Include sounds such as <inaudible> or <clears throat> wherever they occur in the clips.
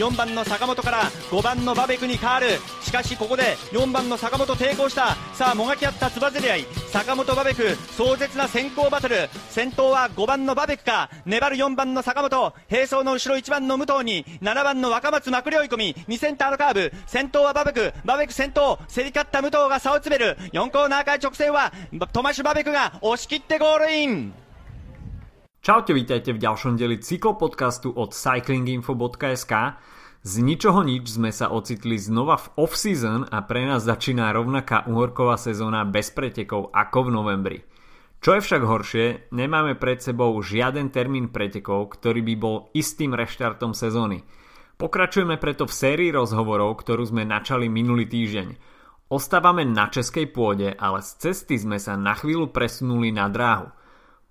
4番の坂本から5番のバベクに変わる。しかしここで4番の坂本抵抗した。さあもがき合ったつばぜり合い。坂本バベク壮絶な先行バトル。先頭は5番のバベクか。粘る4番の坂本。並走の後ろ1番の武藤に7番の若松幕僚追い込み2センターのカーブ。先頭はバベクバベク先頭競り勝った武藤が差を詰める。4コーナーから直線はトマシュバベクが押し切ってゴールイン。Čaute, vítajte v ďalšom deli cyklopodcastu od cyclinginfo.sk. Z ničoho nič sme sa ocitli znova v off-season a pre nás začína rovnaká uhorková sezóna bez pretekov ako v novembri. Čo je však horšie, nemáme pred sebou žiaden termín pretekov, ktorý by bol istým reštartom sezóny. Pokračujeme preto v sérii rozhovorov, ktorú sme načali minulý týždeň. Ostávame na českej pôde, ale z cesty sme sa na chvíľu presunuli na dráhu –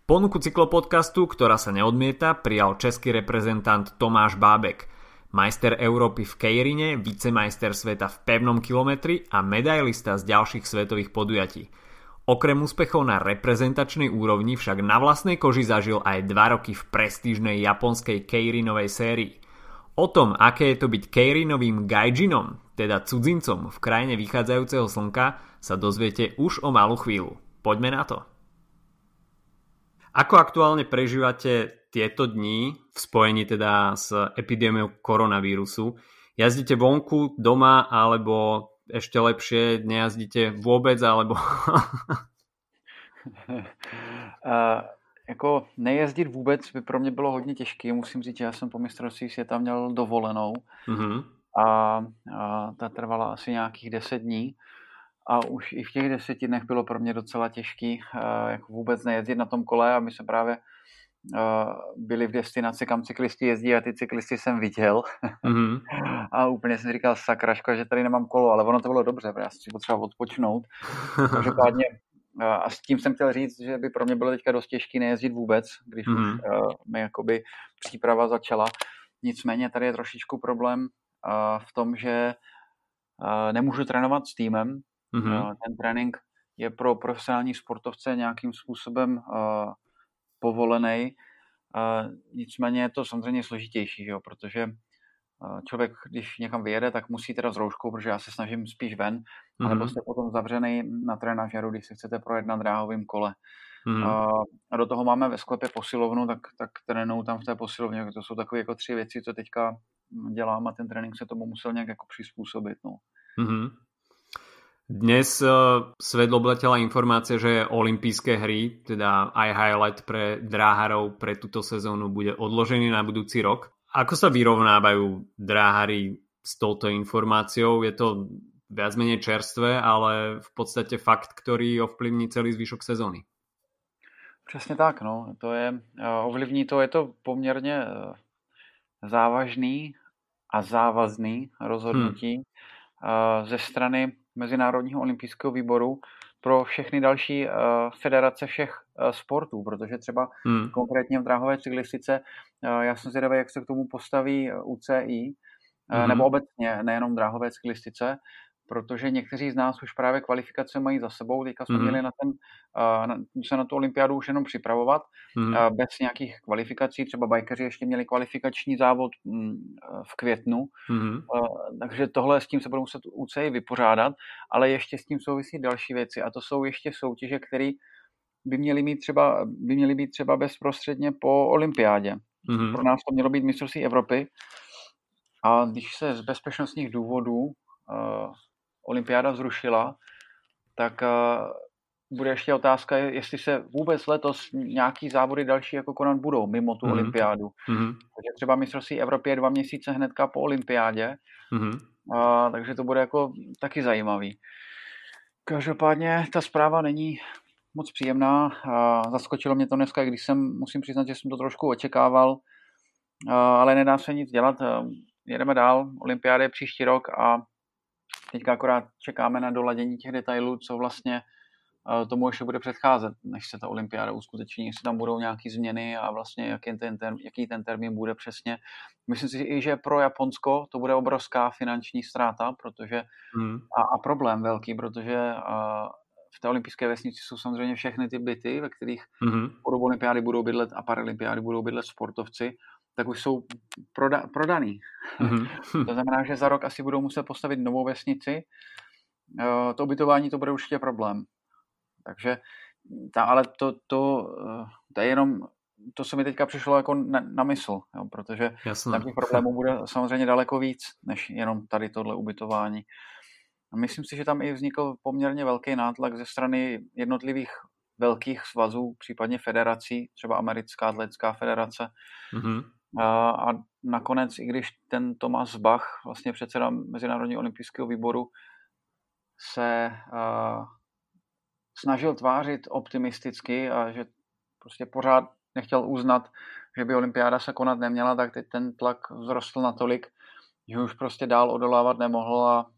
Ponuku cyklopodcastu, ktorá sa neodmieta, prijal český reprezentant Tomáš Bábek. Majster Európy v Kejrine, vicemajster sveta v pevnom kilometri a medailista z ďalších svetových podujatí. Okrem úspechov na reprezentačnej úrovni však na vlastnej koži zažil aj dva roky v prestížnej japonskej Keirinovej sérii. O tom, aké je to byť Keirinovým gajjinom, teda cudzincom v krajine vychádzajúceho slnka, sa dozviete už o malú chvíľu. Poďme na to. Ako aktuálne prežívate tieto dni v spojení teda s epidémiou koronavírusu? Jazdíte vonku, doma, alebo ešte lepšie nejazdíte vůbec, alebo... <laughs> uh, jako nejezdit vůbec by pro mě bylo hodně těžké. Musím říct, že já jsem po mistrovství světa měl dovolenou uh-huh. a, a ta trvala asi nějakých deset dní a už i v těch deseti dnech bylo pro mě docela těžký uh, jako vůbec nejezdit na tom kole a my jsme právě uh, byli v destinaci, kam cyklisti jezdí a ty cyklisty jsem viděl mm-hmm. <laughs> a úplně jsem říkal sakraško, že tady nemám kolo, ale ono to bylo dobře, protože já si potřeba odpočnout. <laughs> Každopádně uh, a s tím jsem chtěl říct, že by pro mě bylo teďka dost těžký nejezdit vůbec, když mm-hmm. už uh, mi jakoby příprava začala. Nicméně tady je trošičku problém uh, v tom, že uh, nemůžu trénovat s týmem, Mm-hmm. Ten trénink je pro profesionální sportovce nějakým způsobem uh, povolený. Uh, nicméně je to samozřejmě složitější, že jo? protože člověk, když někam vyjede, tak musí teda s rouškou, protože já se snažím spíš ven, mm-hmm. anebo jste potom zavřený na trenažeru, když se chcete projet na dráhovém kole. Mm-hmm. A do toho máme ve sklepě posilovnu, tak, tak trénou tam v té posilovně. To jsou takové jako tři věci, co teďka dělám a ten trénink se tomu musel nějak jako přizpůsobit. No. Mm-hmm. Dnes uh, svet obletela informácia, že olympijské hry, teda aj highlight pre dráharov pre túto sezónu bude odložený na budúci rok. Ako sa vyrovnávajú dráhary s touto informáciou? Je to viac menej čerstvé, ale v podstate fakt, ktorý ovplyvní celý zvyšok sezóny. Přesně tak, no. To je, uh, ovlivní to, je to poměrně uh, závažný a závazný rozhodnutí hmm. ze strany Mezinárodního olympijského výboru pro všechny další uh, federace všech uh, sportů, protože třeba hmm. konkrétně v dráhové cyklistice, uh, já jsem zvědavý, jak se k tomu postaví UCI, hmm. nebo obecně, nejenom dráhové cyklistice, protože někteří z nás už právě kvalifikace mají za sebou. Teďka jsme mm. měli na ten, na, se na tu olympiádu už jenom připravovat mm. bez nějakých kvalifikací. Třeba bajkeři ještě měli kvalifikační závod mm, v květnu, mm. takže tohle s tím se budou muset UCI vypořádat, ale ještě s tím souvisí další věci a to jsou ještě soutěže, které by měly, mít třeba, by měly být třeba bezprostředně po olympiádě. Mm. Pro nás to mělo být mistrovství Evropy, a když se z bezpečnostních důvodů olympiáda zrušila, tak uh, bude ještě otázka, jestli se vůbec letos nějaký závody další jako konat budou mimo tu mm-hmm. olympiádu. Mm-hmm. Takže třeba mistrovství Evropy je dva měsíce hnedka po olympiádě, mm-hmm. uh, takže to bude jako taky zajímavý. Každopádně ta zpráva není moc příjemná. Uh, zaskočilo mě to dneska, když jsem, musím přiznat, že jsem to trošku očekával, uh, ale nedá se nic dělat. Uh, jedeme dál, olympiáda je příští rok a Teďka akorát čekáme na doladění těch detailů, co vlastně eh, tomu ještě bude předcházet, než se ta olympiáda uskuteční, jestli tam budou nějaké změny a vlastně jaký ten, ten, jaký ten termín bude přesně. Myslím si i, že pro Japonsko to bude obrovská finanční ztráta, protože hmm. a, a problém velký, protože a, eh, v té olympijské vesnici jsou samozřejmě všechny ty byty, ve kterých hmm. po olympiády budou bydlet a paralympiády budou bydlet sportovci tak už jsou proda, prodaný. Mm-hmm. <laughs> to znamená, že za rok asi budou muset postavit novou vesnici. Uh, to ubytování to bude určitě problém. Takže, ta, ale to, to, to je jenom to se mi teďka přišlo jako na, na mysl, jo, protože Jasne. tam těch problémů bude samozřejmě daleko víc, než jenom tady tohle ubytování. A myslím si, že tam i vznikl poměrně velký nátlak ze strany jednotlivých velkých svazů, případně federací, třeba Americká atletická federace. Mm-hmm. A, nakonec, i když ten Thomas Bach, vlastně předseda Mezinárodního olympijského výboru, se snažil tvářit optimisticky a že prostě pořád nechtěl uznat, že by olympiáda se konat neměla, tak teď ten tlak vzrostl natolik, že už prostě dál odolávat nemohl a,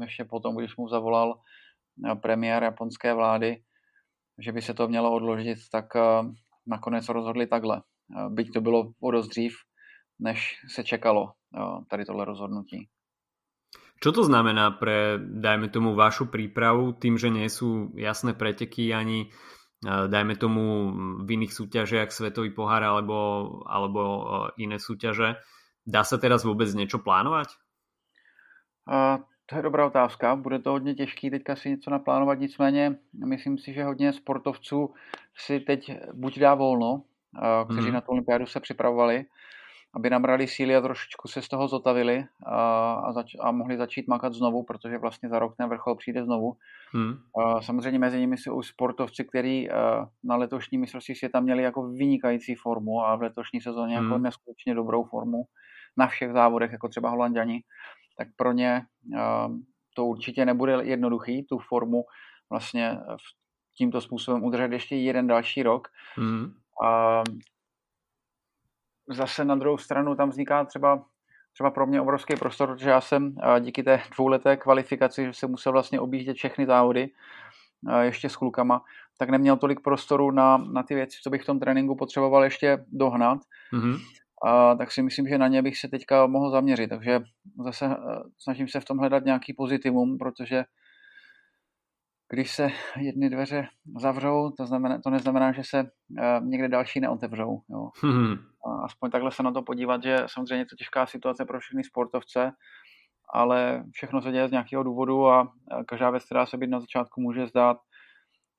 ještě potom, když mu zavolal premiér japonské vlády, že by se to mělo odložit, tak nakonec rozhodli takhle. Byť to bylo o dost dřív, než se čekalo tady tohle rozhodnutí. Čo to znamená pre, dajme tomu, vašu prípravu, tým, že nie sú jasné preteky ani dajme tomu v iných súťažiach svetový pohár alebo, alebo iné súťaže. Dá se teraz vůbec něco plánovat? Uh, to je dobrá otázka. Bude to hodně těžké teďka si něco naplánovat, nicméně myslím si, že hodně sportovců si teď buď dá volno, kteří mm. na tu olympiádu se připravovali, aby nabrali síly a trošičku se z toho zotavili a, a, zač- a mohli začít makat znovu, protože vlastně za rok ten vrchol přijde znovu. Hmm. A samozřejmě mezi nimi jsou sportovci, kteří na letošní mistrovství světa měli jako vynikající formu a v letošní sezóně jako hmm. jako neskutečně dobrou formu na všech závodech, jako třeba Holanděni, tak pro ně to určitě nebude jednoduchý, tu formu vlastně tímto způsobem udržet ještě jeden další rok. Hmm. A zase na druhou stranu tam vzniká třeba, třeba pro mě obrovský prostor, protože já jsem díky té dvouleté kvalifikaci, že jsem musel vlastně objíždět všechny závody ještě s klukama, tak neměl tolik prostoru na, na ty věci, co bych v tom tréninku potřeboval ještě dohnat. Mm-hmm. A, tak si myslím, že na ně bych se teďka mohl zaměřit. Takže zase snažím se v tom hledat nějaký pozitivum, protože když se jedny dveře zavřou, to, znamená, to neznamená, že se uh, někde další neotevřou. Jo. Hmm. A aspoň takhle se na to podívat, že samozřejmě je to těžká situace pro všechny sportovce, ale všechno se děje z nějakého důvodu a každá věc, která se být na začátku může zdát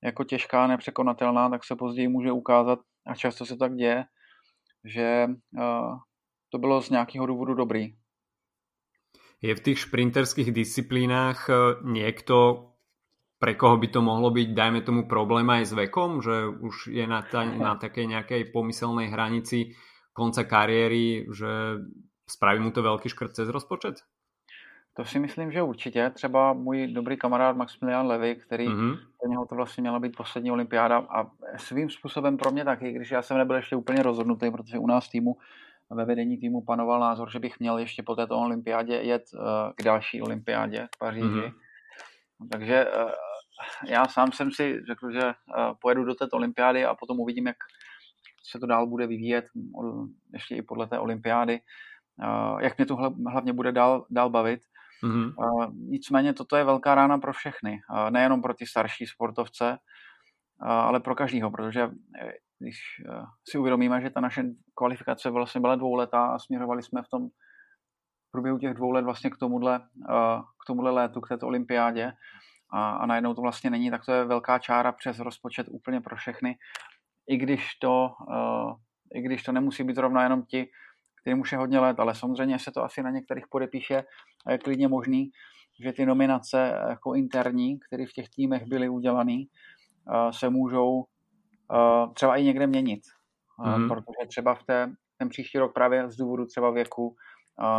jako těžká, nepřekonatelná, tak se později může ukázat, a často se tak děje, že uh, to bylo z nějakého důvodu dobrý. Je v těch šprinterských disciplínách eh, někdo, pre koho by to mohlo byť, dajme tomu, problém aj s vekom, že už je na, ta, na takej nejakej pomyselnej hranici konca kariéry, že spraví mu to velký škrt cez rozpočet? To si myslím, že určitě. Třeba můj dobrý kamarád Maximilian Levy, který mm-hmm. pro něho to vlastně měla být poslední olympiáda a svým způsobem pro mě taky, když já jsem nebyl ještě úplně rozhodnutý, protože u nás týmu ve vedení týmu panoval názor, že bych měl ještě po této olympiádě jet uh, k další olympiádě v Paříži. Mm-hmm. Takže uh, já sám jsem si řekl, že eh, pojedu do této olympiády a potom uvidím, jak se to dál bude vyvíjet, ještě i podle té olympiády, eh, jak mě to hlavně bude dál, dál bavit. Mm-hmm. Nicméně toto je velká rána pro všechny, nejenom pro ty starší sportovce, ale pro každýho, protože eh, když si uvědomíme, že ta naše kvalifikace vlastně byla dvouletá a směřovali jsme v tom v průběhu těch dvou let vlastně k tomuhle, k tomuhle létu, k této olympiádě, a, a najednou to vlastně není, tak to je velká čára přes rozpočet úplně pro všechny, i když to, uh, i když to nemusí být zrovna jenom ti, kterým už je hodně let, ale samozřejmě se to asi na některých podepíše a je klidně možný, že ty nominace jako interní, které v těch týmech byly udělané, uh, se můžou uh, třeba i někde měnit. Mm-hmm. Protože třeba v té, ten příští rok právě z důvodu třeba věku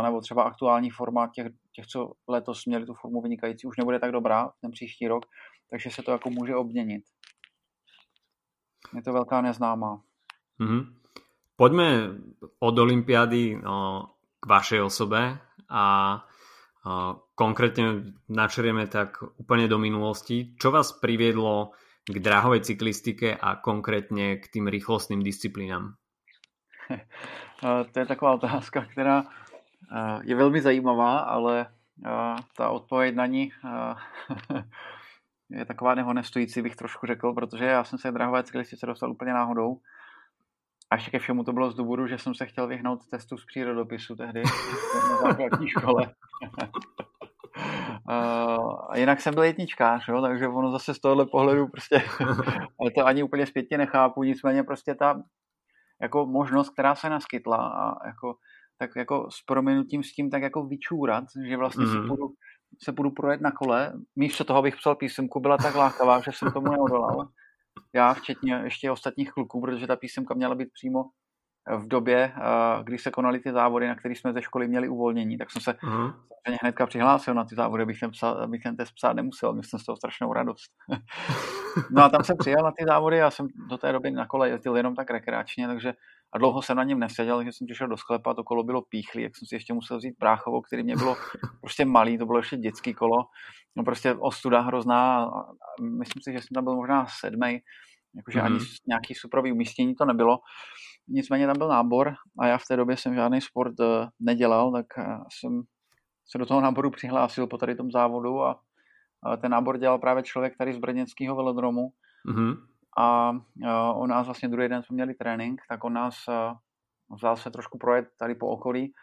nebo třeba aktuální forma těch, těch, co letos měli tu formu vynikající, už nebude tak dobrá ten příští rok, takže se to jako může obměnit. Je to velká neznámá. Mm-hmm. Pojďme od olympiády no, k vašej osobe a no, konkrétně načerieme tak úplně do minulosti. Čo vás priviedlo k dráhovej cyklistike a konkrétně k tým rýchlostným disciplínám? <laughs> to je taková otázka, která je velmi zajímavá, ale ta odpověď na ní <laughs> je taková nehonestující, bych trošku řekl, protože já jsem se drahové cyklistice dostal úplně náhodou. A ještě ke všemu to bylo z důvodu, že jsem se chtěl vyhnout testu z přírodopisu tehdy na základní škole. <laughs> Uh, jinak jsem byl jedničkář, jo, takže ono zase z tohohle pohledu prostě <laughs> to ani úplně zpětně nechápu, nicméně prostě ta jako možnost, která se naskytla a jako, tak jako s proměnutím s tím tak jako vyčůrat, že vlastně mm-hmm. si půjdu, se budu projet na kole, místo toho, abych psal písemku, byla tak lákavá, že jsem tomu neodolal. Já včetně ještě ostatních kluků, protože ta písemka měla být přímo v době, eh, kdy se konaly ty závody, na které jsme ze školy měli uvolnění, tak jsem se uh-huh. hnedka přihlásil na ty závody, abych ten, psal, abych ten test psát nemusel. Měl jsem z toho strašnou radost. <laughs> no a tam jsem přijel na ty závody, já jsem do té doby na kole jezdil jenom tak rekreačně, takže a dlouho jsem na něm neseděl, že jsem přišel do sklepa, to kolo bylo píchlý, jak jsem si ještě musel vzít bráchovo, který mě bylo <laughs> prostě malý, to bylo ještě dětský kolo, no prostě ostuda hrozná, myslím si, že jsem tam byl možná sedmý, jakože mm-hmm. ani mhm. nějaký suprový umístění to nebylo. Nicméně tam byl nábor a já v té době jsem žádný sport eh, nedělal, tak eh, jsem se do toho náboru přihlásil po tady tom závodu a ten nábor dělal právě člověk tady z brněnského velodromu mm-hmm. A on nás vlastně druhý den jsme měli trénink, tak on nás vzal se trošku projet tady po okolí,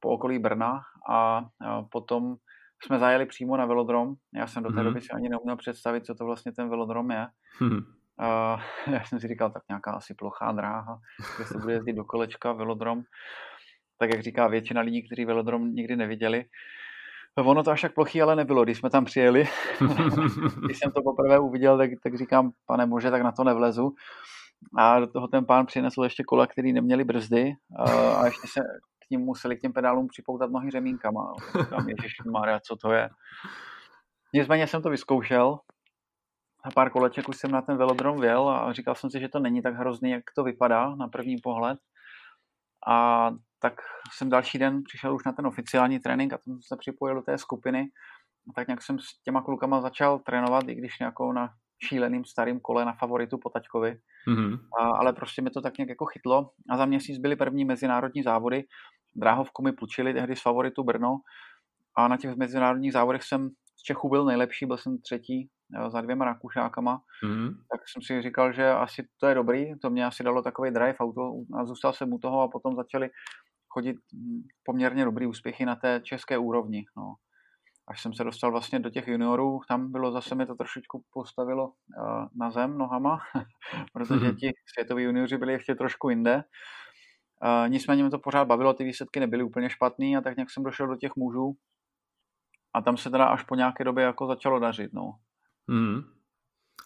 po okolí Brna a potom jsme zajeli přímo na velodrom. Já jsem do té mm-hmm. doby si ani neuměl představit, co to vlastně ten velodrom je. Uh, <laughs> já jsem si říkal, tak nějaká asi plochá dráha, kde se bude jezdit do kolečka, velodrom. Tak jak říká většina lidí, kteří velodrom nikdy neviděli. Ono to až tak plochý ale nebylo, když jsme tam přijeli. <laughs> když jsem to poprvé uviděl, tak, tak říkám, pane bože, tak na to nevlezu. A do toho ten pán přinesl ještě kola, který neměli brzdy a ještě se k ním museli k těm pedálům připoutat nohy řemínkama. Ježíš Maria, co to je? Nicméně jsem to vyzkoušel a pár koleček už jsem na ten velodrom věl a říkal jsem si, že to není tak hrozný, jak to vypadá na první pohled. A tak jsem další den přišel už na ten oficiální trénink a tam se připojil do té skupiny. A tak nějak jsem s těma klukama začal trénovat, i když nějakou na šíleným starým kole na favoritu po taťkovi. Mm-hmm. A, ale prostě mi to tak nějak jako chytlo. A za měsíc byly první mezinárodní závody. Dráhovku mi půjčili tehdy z favoritu Brno. A na těch mezinárodních závodech jsem z Čechů byl nejlepší, byl jsem třetí za dvěma Rakušákama, mm. tak jsem si říkal, že asi to je dobrý, to mě asi dalo takový drive auto a zůstal jsem u toho a potom začali chodit hm, poměrně dobrý úspěchy na té české úrovni. No. Až jsem se dostal vlastně do těch juniorů, tam bylo zase mi to trošičku postavilo uh, na zem nohama, <laughs> protože ti světoví junioři byli ještě trošku jinde. Uh, nicméně mi to pořád bavilo, ty výsledky nebyly úplně špatný a tak nějak jsem došel do těch mužů a tam se teda až po nějaké době jako začalo dařit. No. Mm.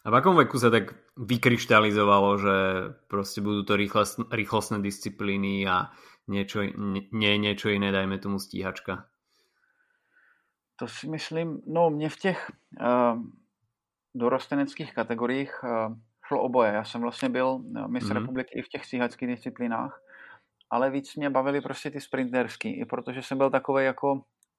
A v akom veku sa tak vykryštalizovalo, že prostě budú to rýchlostné disciplíny a niečo, nie, nie niečo iné, dajme tomu stíhačka? To si myslím, no mě v těch uh, dorosteneckých kategoriích uh, šlo oboje. Já jsem vlastně byl uh, mistr mm. republiky i v těch stíhačských disciplínách, ale víc mě bavili prostě ty sprinterský, i protože jsem byl takový jako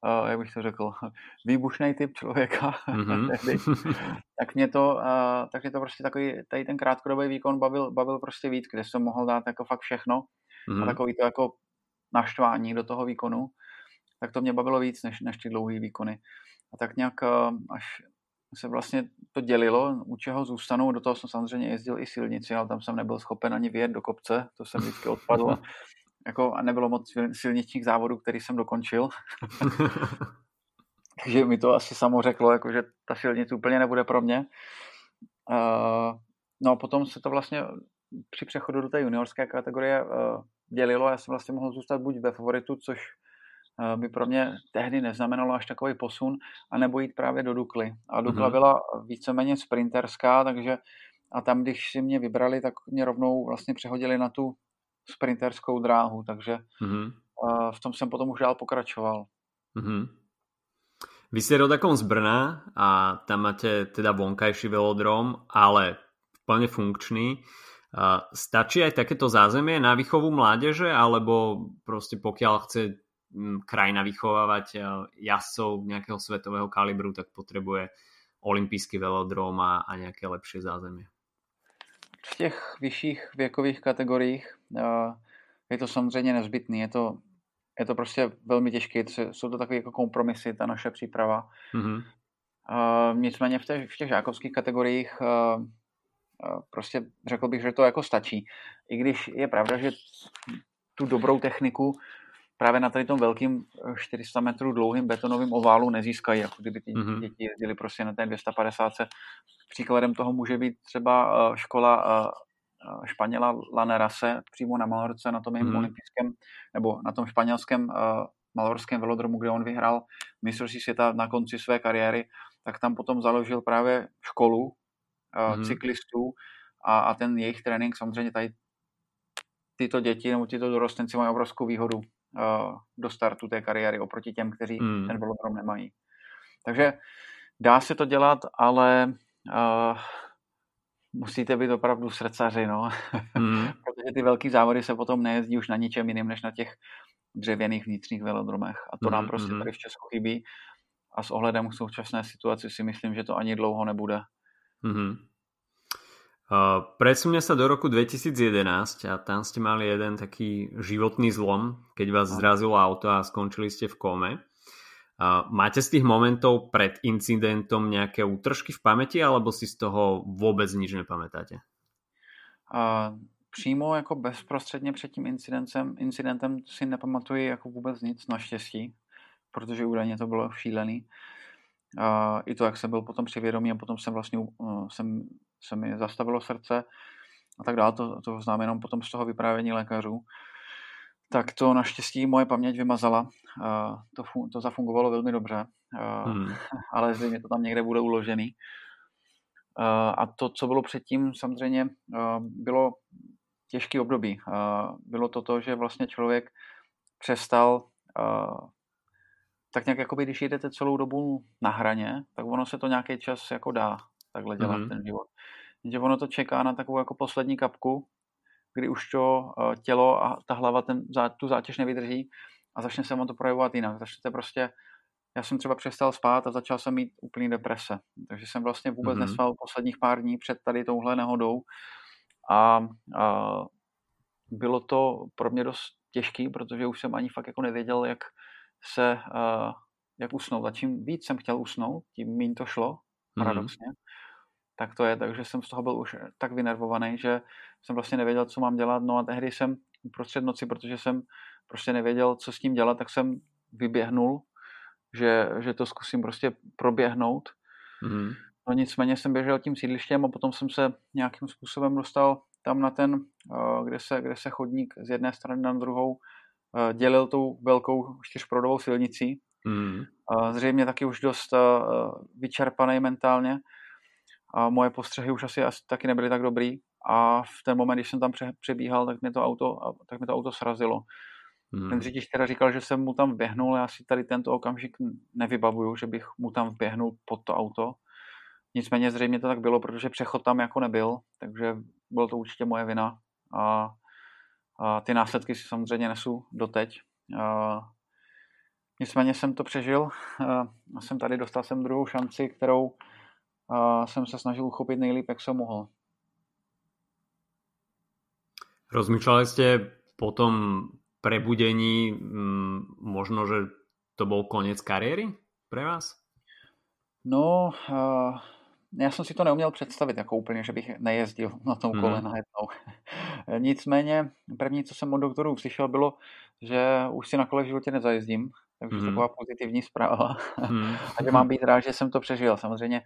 uh, jak bych to řekl, <laughs> výbušný typ člověka, <laughs> mm-hmm. tak mě to, uh, tak mě to prostě takový, tady ten krátkodobý výkon bavil, bavil prostě víc, kde jsem mohl dát jako fakt všechno mm-hmm. a takový to jako naštvání do toho výkonu, tak to mě bavilo víc než, než ty dlouhé výkony. A tak nějak uh, až se vlastně to dělilo, u čeho zůstanou, do toho jsem samozřejmě jezdil i silnici, ale tam jsem nebyl schopen ani vyjet do kopce, to jsem vždycky odpadl <laughs> jako, a nebylo moc silničních závodů, který jsem dokončil. <laughs> Takže mi to asi samo řeklo, jako, že ta silnice úplně nebude pro mě. Uh, no a potom se to vlastně při přechodu do té juniorské kategorie uh, dělilo. Já jsem vlastně mohl zůstat buď ve favoritu, což uh, by pro mě tehdy neznamenalo až takový posun, anebo jít právě do Dukly. A Dukla mm-hmm. byla víceméně sprinterská, takže a tam, když si mě vybrali, tak mě rovnou vlastně přehodili na tu sprinterskou dráhu, takže mm-hmm. v tom jsem potom už dál pokračoval. Mm-hmm. Vy ste rodakom z Brna a tam máte teda vonkajší velodrom, ale plne funkčný. Uh, stačí aj takéto zázemie na výchovu mládeže, alebo prostě pokiaľ chce um, krajina vychovávať uh, jazdcov nejakého svetového kalibru, tak potrebuje olympijský velodrom a, a nějaké lepší zázemie? v těch vyšších věkových kategoriích je to samozřejmě nezbytný. Je to, je to prostě velmi těžké. Jsou to takové jako kompromisy, ta naše příprava. Mm-hmm. Nicméně v těch, v těch žákovských kategoriích prostě řekl bych, že to jako stačí. I když je pravda, že tu dobrou techniku právě na tady tom velkým 400 metrů dlouhým betonovým oválu nezískají, jako kdyby ty mm-hmm. děti jezdili prostě na té 250. Příkladem toho může být třeba škola Španěla Lanerase přímo na Malorce, na tom mm-hmm. olympijském, nebo na tom španělském malorském velodromu, kde on vyhrál mistrovství světa na konci své kariéry, tak tam potom založil právě školu mm-hmm. cyklistů a, a ten jejich trénink, samozřejmě tady tyto děti nebo tyto dorostenci mají obrovskou výhodu uh, do startu té kariéry oproti těm, kteří mm. ten velodrom nemají. Takže dá se to dělat, ale uh, musíte být opravdu srdcaři, no. <laughs> Mm. Protože ty velký závody se potom nejezdí už na ničem jiném, než na těch dřevěných vnitřních velodromech. A to mm. nám prostě mm. tady v Česku chybí. A s ohledem k současné situaci si myslím, že to ani dlouho nebude. Mm. Uh, presuňme sa do roku 2011 a tam ste mali jeden taký životný zlom, keď vás zrazilo auto a skončili ste v kome. Uh, máte z tých momentov pred incidentom nejaké útržky v pamäti, alebo si z toho vôbec nič nepamätáte? Uh, přímo jako bezprostředně před tím incidentem, incidentem si nepamatuji jako vůbec nic, naštěstí, protože údajně to bylo šílený. Uh, I to, jak jsem byl potom při vědomí a potom jsem vlastně uh, jsem se mi zastavilo srdce a tak dále, to, to znám jenom potom z toho vyprávění lékařů, tak to naštěstí moje paměť vymazala. Uh, to, to zafungovalo velmi dobře, uh, hmm. <laughs> ale zřejmě to tam někde bude uložený. A to, co bylo předtím, samozřejmě bylo těžký období. Bylo to to, že vlastně člověk přestal tak nějak, jakoby, když jdete celou dobu na hraně, tak ono se to nějaký čas jako dá takhle dělat mm-hmm. ten život. Že ono to čeká na takovou jako poslední kapku, kdy už to uh, tělo a ta hlava ten, tu zátěž nevydrží a začne se vám to projevovat jinak. Začnete prostě, já jsem třeba přestal spát a začal jsem mít úplný deprese. Takže jsem vlastně vůbec mm-hmm. nespal posledních pár dní před tady touhle nehodou a, a bylo to pro mě dost těžký, protože už jsem ani fakt jako nevěděl, jak se, uh, jak usnout. A čím víc jsem chtěl usnout, tím méně to šlo, mhm. paradoxně. Mm-hmm tak to je, takže jsem z toho byl už tak vynervovaný, že jsem vlastně nevěděl, co mám dělat. No a tehdy jsem uprostřed noci, protože jsem prostě nevěděl, co s tím dělat, tak jsem vyběhnul, že, že to zkusím prostě proběhnout. Mm. No nicméně jsem běžel tím sídlištěm a potom jsem se nějakým způsobem dostal tam na ten, eh, kde se, kde se chodník z jedné strany na druhou dělil tou velkou čtyřprodovou silnicí. Mm. Zřejmě taky už dost eh, vyčerpaný mentálně a moje postřehy už asi, taky nebyly tak dobrý a v ten moment, když jsem tam přebíhal, tak mi to auto, tak mi to auto srazilo. Hmm. Ten řidič teda říkal, že jsem mu tam vběhnul, já si tady tento okamžik nevybavuju, že bych mu tam vběhnul pod to auto. Nicméně zřejmě to tak bylo, protože přechod tam jako nebyl, takže bylo to určitě moje vina. A ty následky si samozřejmě nesu doteď. Nicméně jsem to přežil a jsem tady, dostal jsem druhou šanci, kterou jsem se snažil uchopit nejlíp, jak jsem mohl. Rozmýšľali ste po tom prebudení mm, možno, že to byl konec kariéry pre vás? No, já jsem si to neuměl představit jako úplně, že bych nejezdil na tom kole mm. najednou. <laughs> Nicméně první, co jsem od doktorů slyšel, bylo, že už si na kole v životě nezajezdím, takže mm. taková pozitivní zpráva. Mm. <laughs> a že mám být rád, že jsem to přežil. Samozřejmě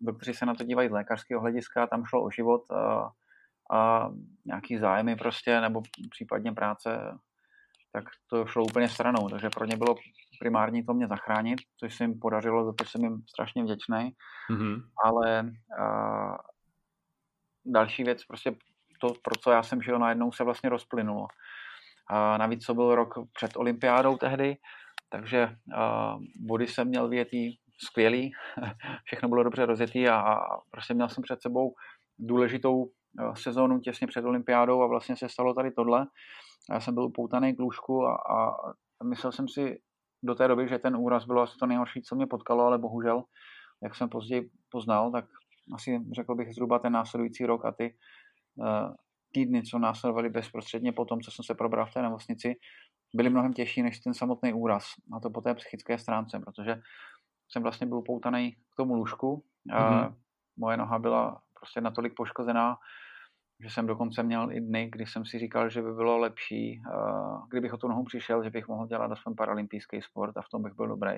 doktoři se na to dívají z lékařského hlediska, tam šlo o život a, a nějaký zájmy prostě, nebo případně práce, tak to šlo úplně stranou. Takže pro ně bylo primární to mě zachránit, což se jim podařilo, za to jsem jim strašně vděčný. Mm-hmm. Ale a, další věc, prostě to, pro co já jsem žil, najednou se vlastně rozplynulo. A navíc to byl rok před olympiádou tehdy, takže uh, body jsem měl větý skvělý, <laughs> všechno bylo dobře rozjetý a, a prostě měl jsem před sebou důležitou sezónu těsně před olympiádou a vlastně se stalo tady tohle. Já jsem byl upoutaný k lůžku a, a myslel jsem si do té doby, že ten úraz bylo asi to nejhorší, co mě potkalo, ale bohužel, jak jsem později poznal, tak asi řekl bych zhruba ten následující rok a ty uh, týdny, co následovaly bezprostředně po tom, co jsem se probral v té nemocnici, byly mnohem těžší než ten samotný úraz. A to po té psychické stránce, protože jsem vlastně byl poutaný k tomu lůžku. A mm-hmm. Moje noha byla prostě natolik poškozená, že jsem dokonce měl i dny, kdy jsem si říkal, že by bylo lepší, uh, kdybych o tu nohu přišel, že bych mohl dělat aspoň paralympijský sport a v tom bych byl dobrý.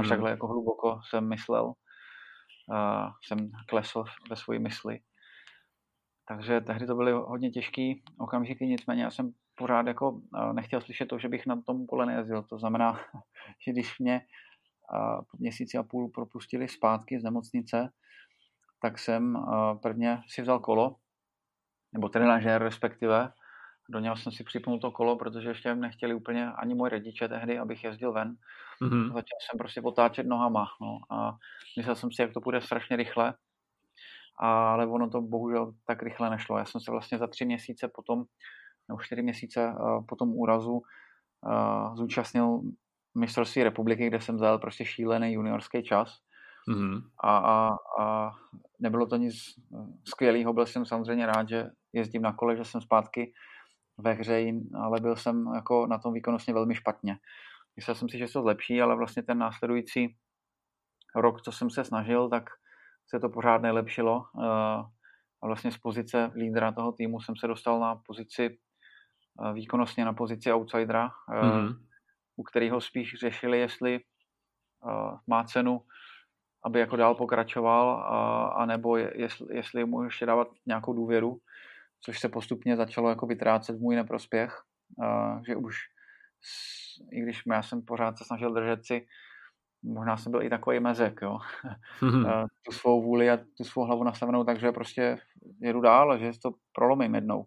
Až mm. takhle jako hluboko jsem myslel, uh, jsem klesl ve své mysli. Takže tehdy to byly hodně těžké okamžiky, nicméně já jsem pořád jako uh, nechtěl slyšet to, že bych na tom kole nejezdil. To znamená, <laughs> že když mě po měsíci a půl propustili zpátky z nemocnice, tak jsem uh, prvně si vzal kolo, nebo trenažér respektive. Do něho jsem si připnul to kolo, protože ještě nechtěli úplně ani moji rodiče tehdy, abych jezdil ven. Mm-hmm. Začal jsem prostě potáčet nohama. No, a myslel jsem si, jak to bude strašně rychle, ale ono to bohužel tak rychle nešlo. Já jsem se vlastně za tři měsíce potom, nebo čtyři měsíce po tom úrazu zúčastnil mistrovství republiky, kde jsem vzal prostě šílený juniorský čas. Mm-hmm. A, a, a nebylo to nic skvělého, byl jsem samozřejmě rád, že jezdím na kole, že jsem zpátky ve hře, ale byl jsem jako na tom výkonnostně velmi špatně. Myslel jsem si, že se to zlepší, ale vlastně ten následující rok, co jsem se snažil, tak se to pořád nelepšilo. Eh, a vlastně z pozice lídra toho týmu jsem se dostal na pozici eh, výkonnostně na pozici outsidera, mm-hmm. u kterého spíš řešili, jestli má cenu aby jako dál pokračoval, a, a nebo jestli, jestli mu ještě dávat nějakou důvěru, což se postupně začalo jako vytrácet v můj neprospěch, a, že už i když já jsem pořád se snažil držet si, možná jsem byl i takový mezek, jo, <laughs> mm-hmm. tu svou vůli a tu svou hlavu nastavenou, takže prostě jedu dál, že to prolomím jednou.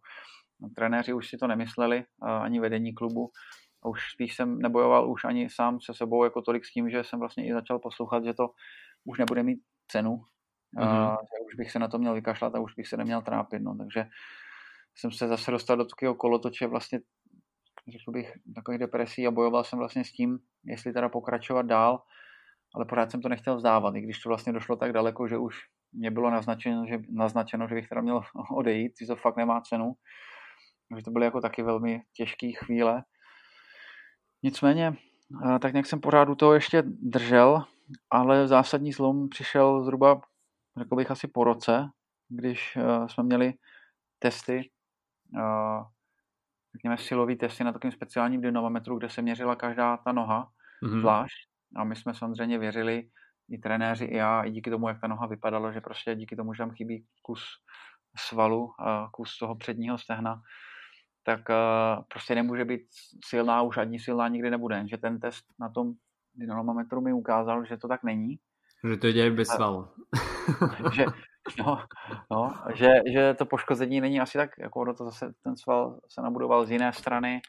Trenéři už si to nemysleli, ani vedení klubu, a už spíš jsem nebojoval už ani sám se sebou jako tolik s tím, že jsem vlastně i začal poslouchat, že to už nebude mít cenu, mm-hmm. a, že už bych se na to měl vykašlat a už bych se neměl trápit. No. Takže jsem se zase dostal do takového kolotoče vlastně, řekl bych, takových depresí a bojoval jsem vlastně s tím, jestli teda pokračovat dál, ale pořád jsem to nechtěl vzdávat, i když to vlastně došlo tak daleko, že už mě bylo naznačeno, že, naznačeno, že bych teda měl <laughs> odejít, že to fakt nemá cenu. Takže to byly jako taky velmi těžké chvíle. Nicméně, tak nějak jsem pořád u toho ještě držel ale zásadní zlom přišel zhruba, řekl bych, asi po roce, když uh, jsme měli testy, uh, řekněme silový testy na takovém speciálním dynamometru, kde se měřila každá ta noha mm-hmm. zvlášť. A my jsme samozřejmě věřili, i trenéři, i já, i díky tomu, jak ta noha vypadala, že prostě díky tomu, že tam chybí kus svalu, a kus toho předního stehna, tak uh, prostě nemůže být silná, už ani silná nikdy nebude. Že ten test na tom dynamometru mi ukázal, že to tak není. Že to jde bez svalu. <laughs> že, no, no, že, že to poškození není asi tak, jako to zase ten sval se nabudoval z jiné strany,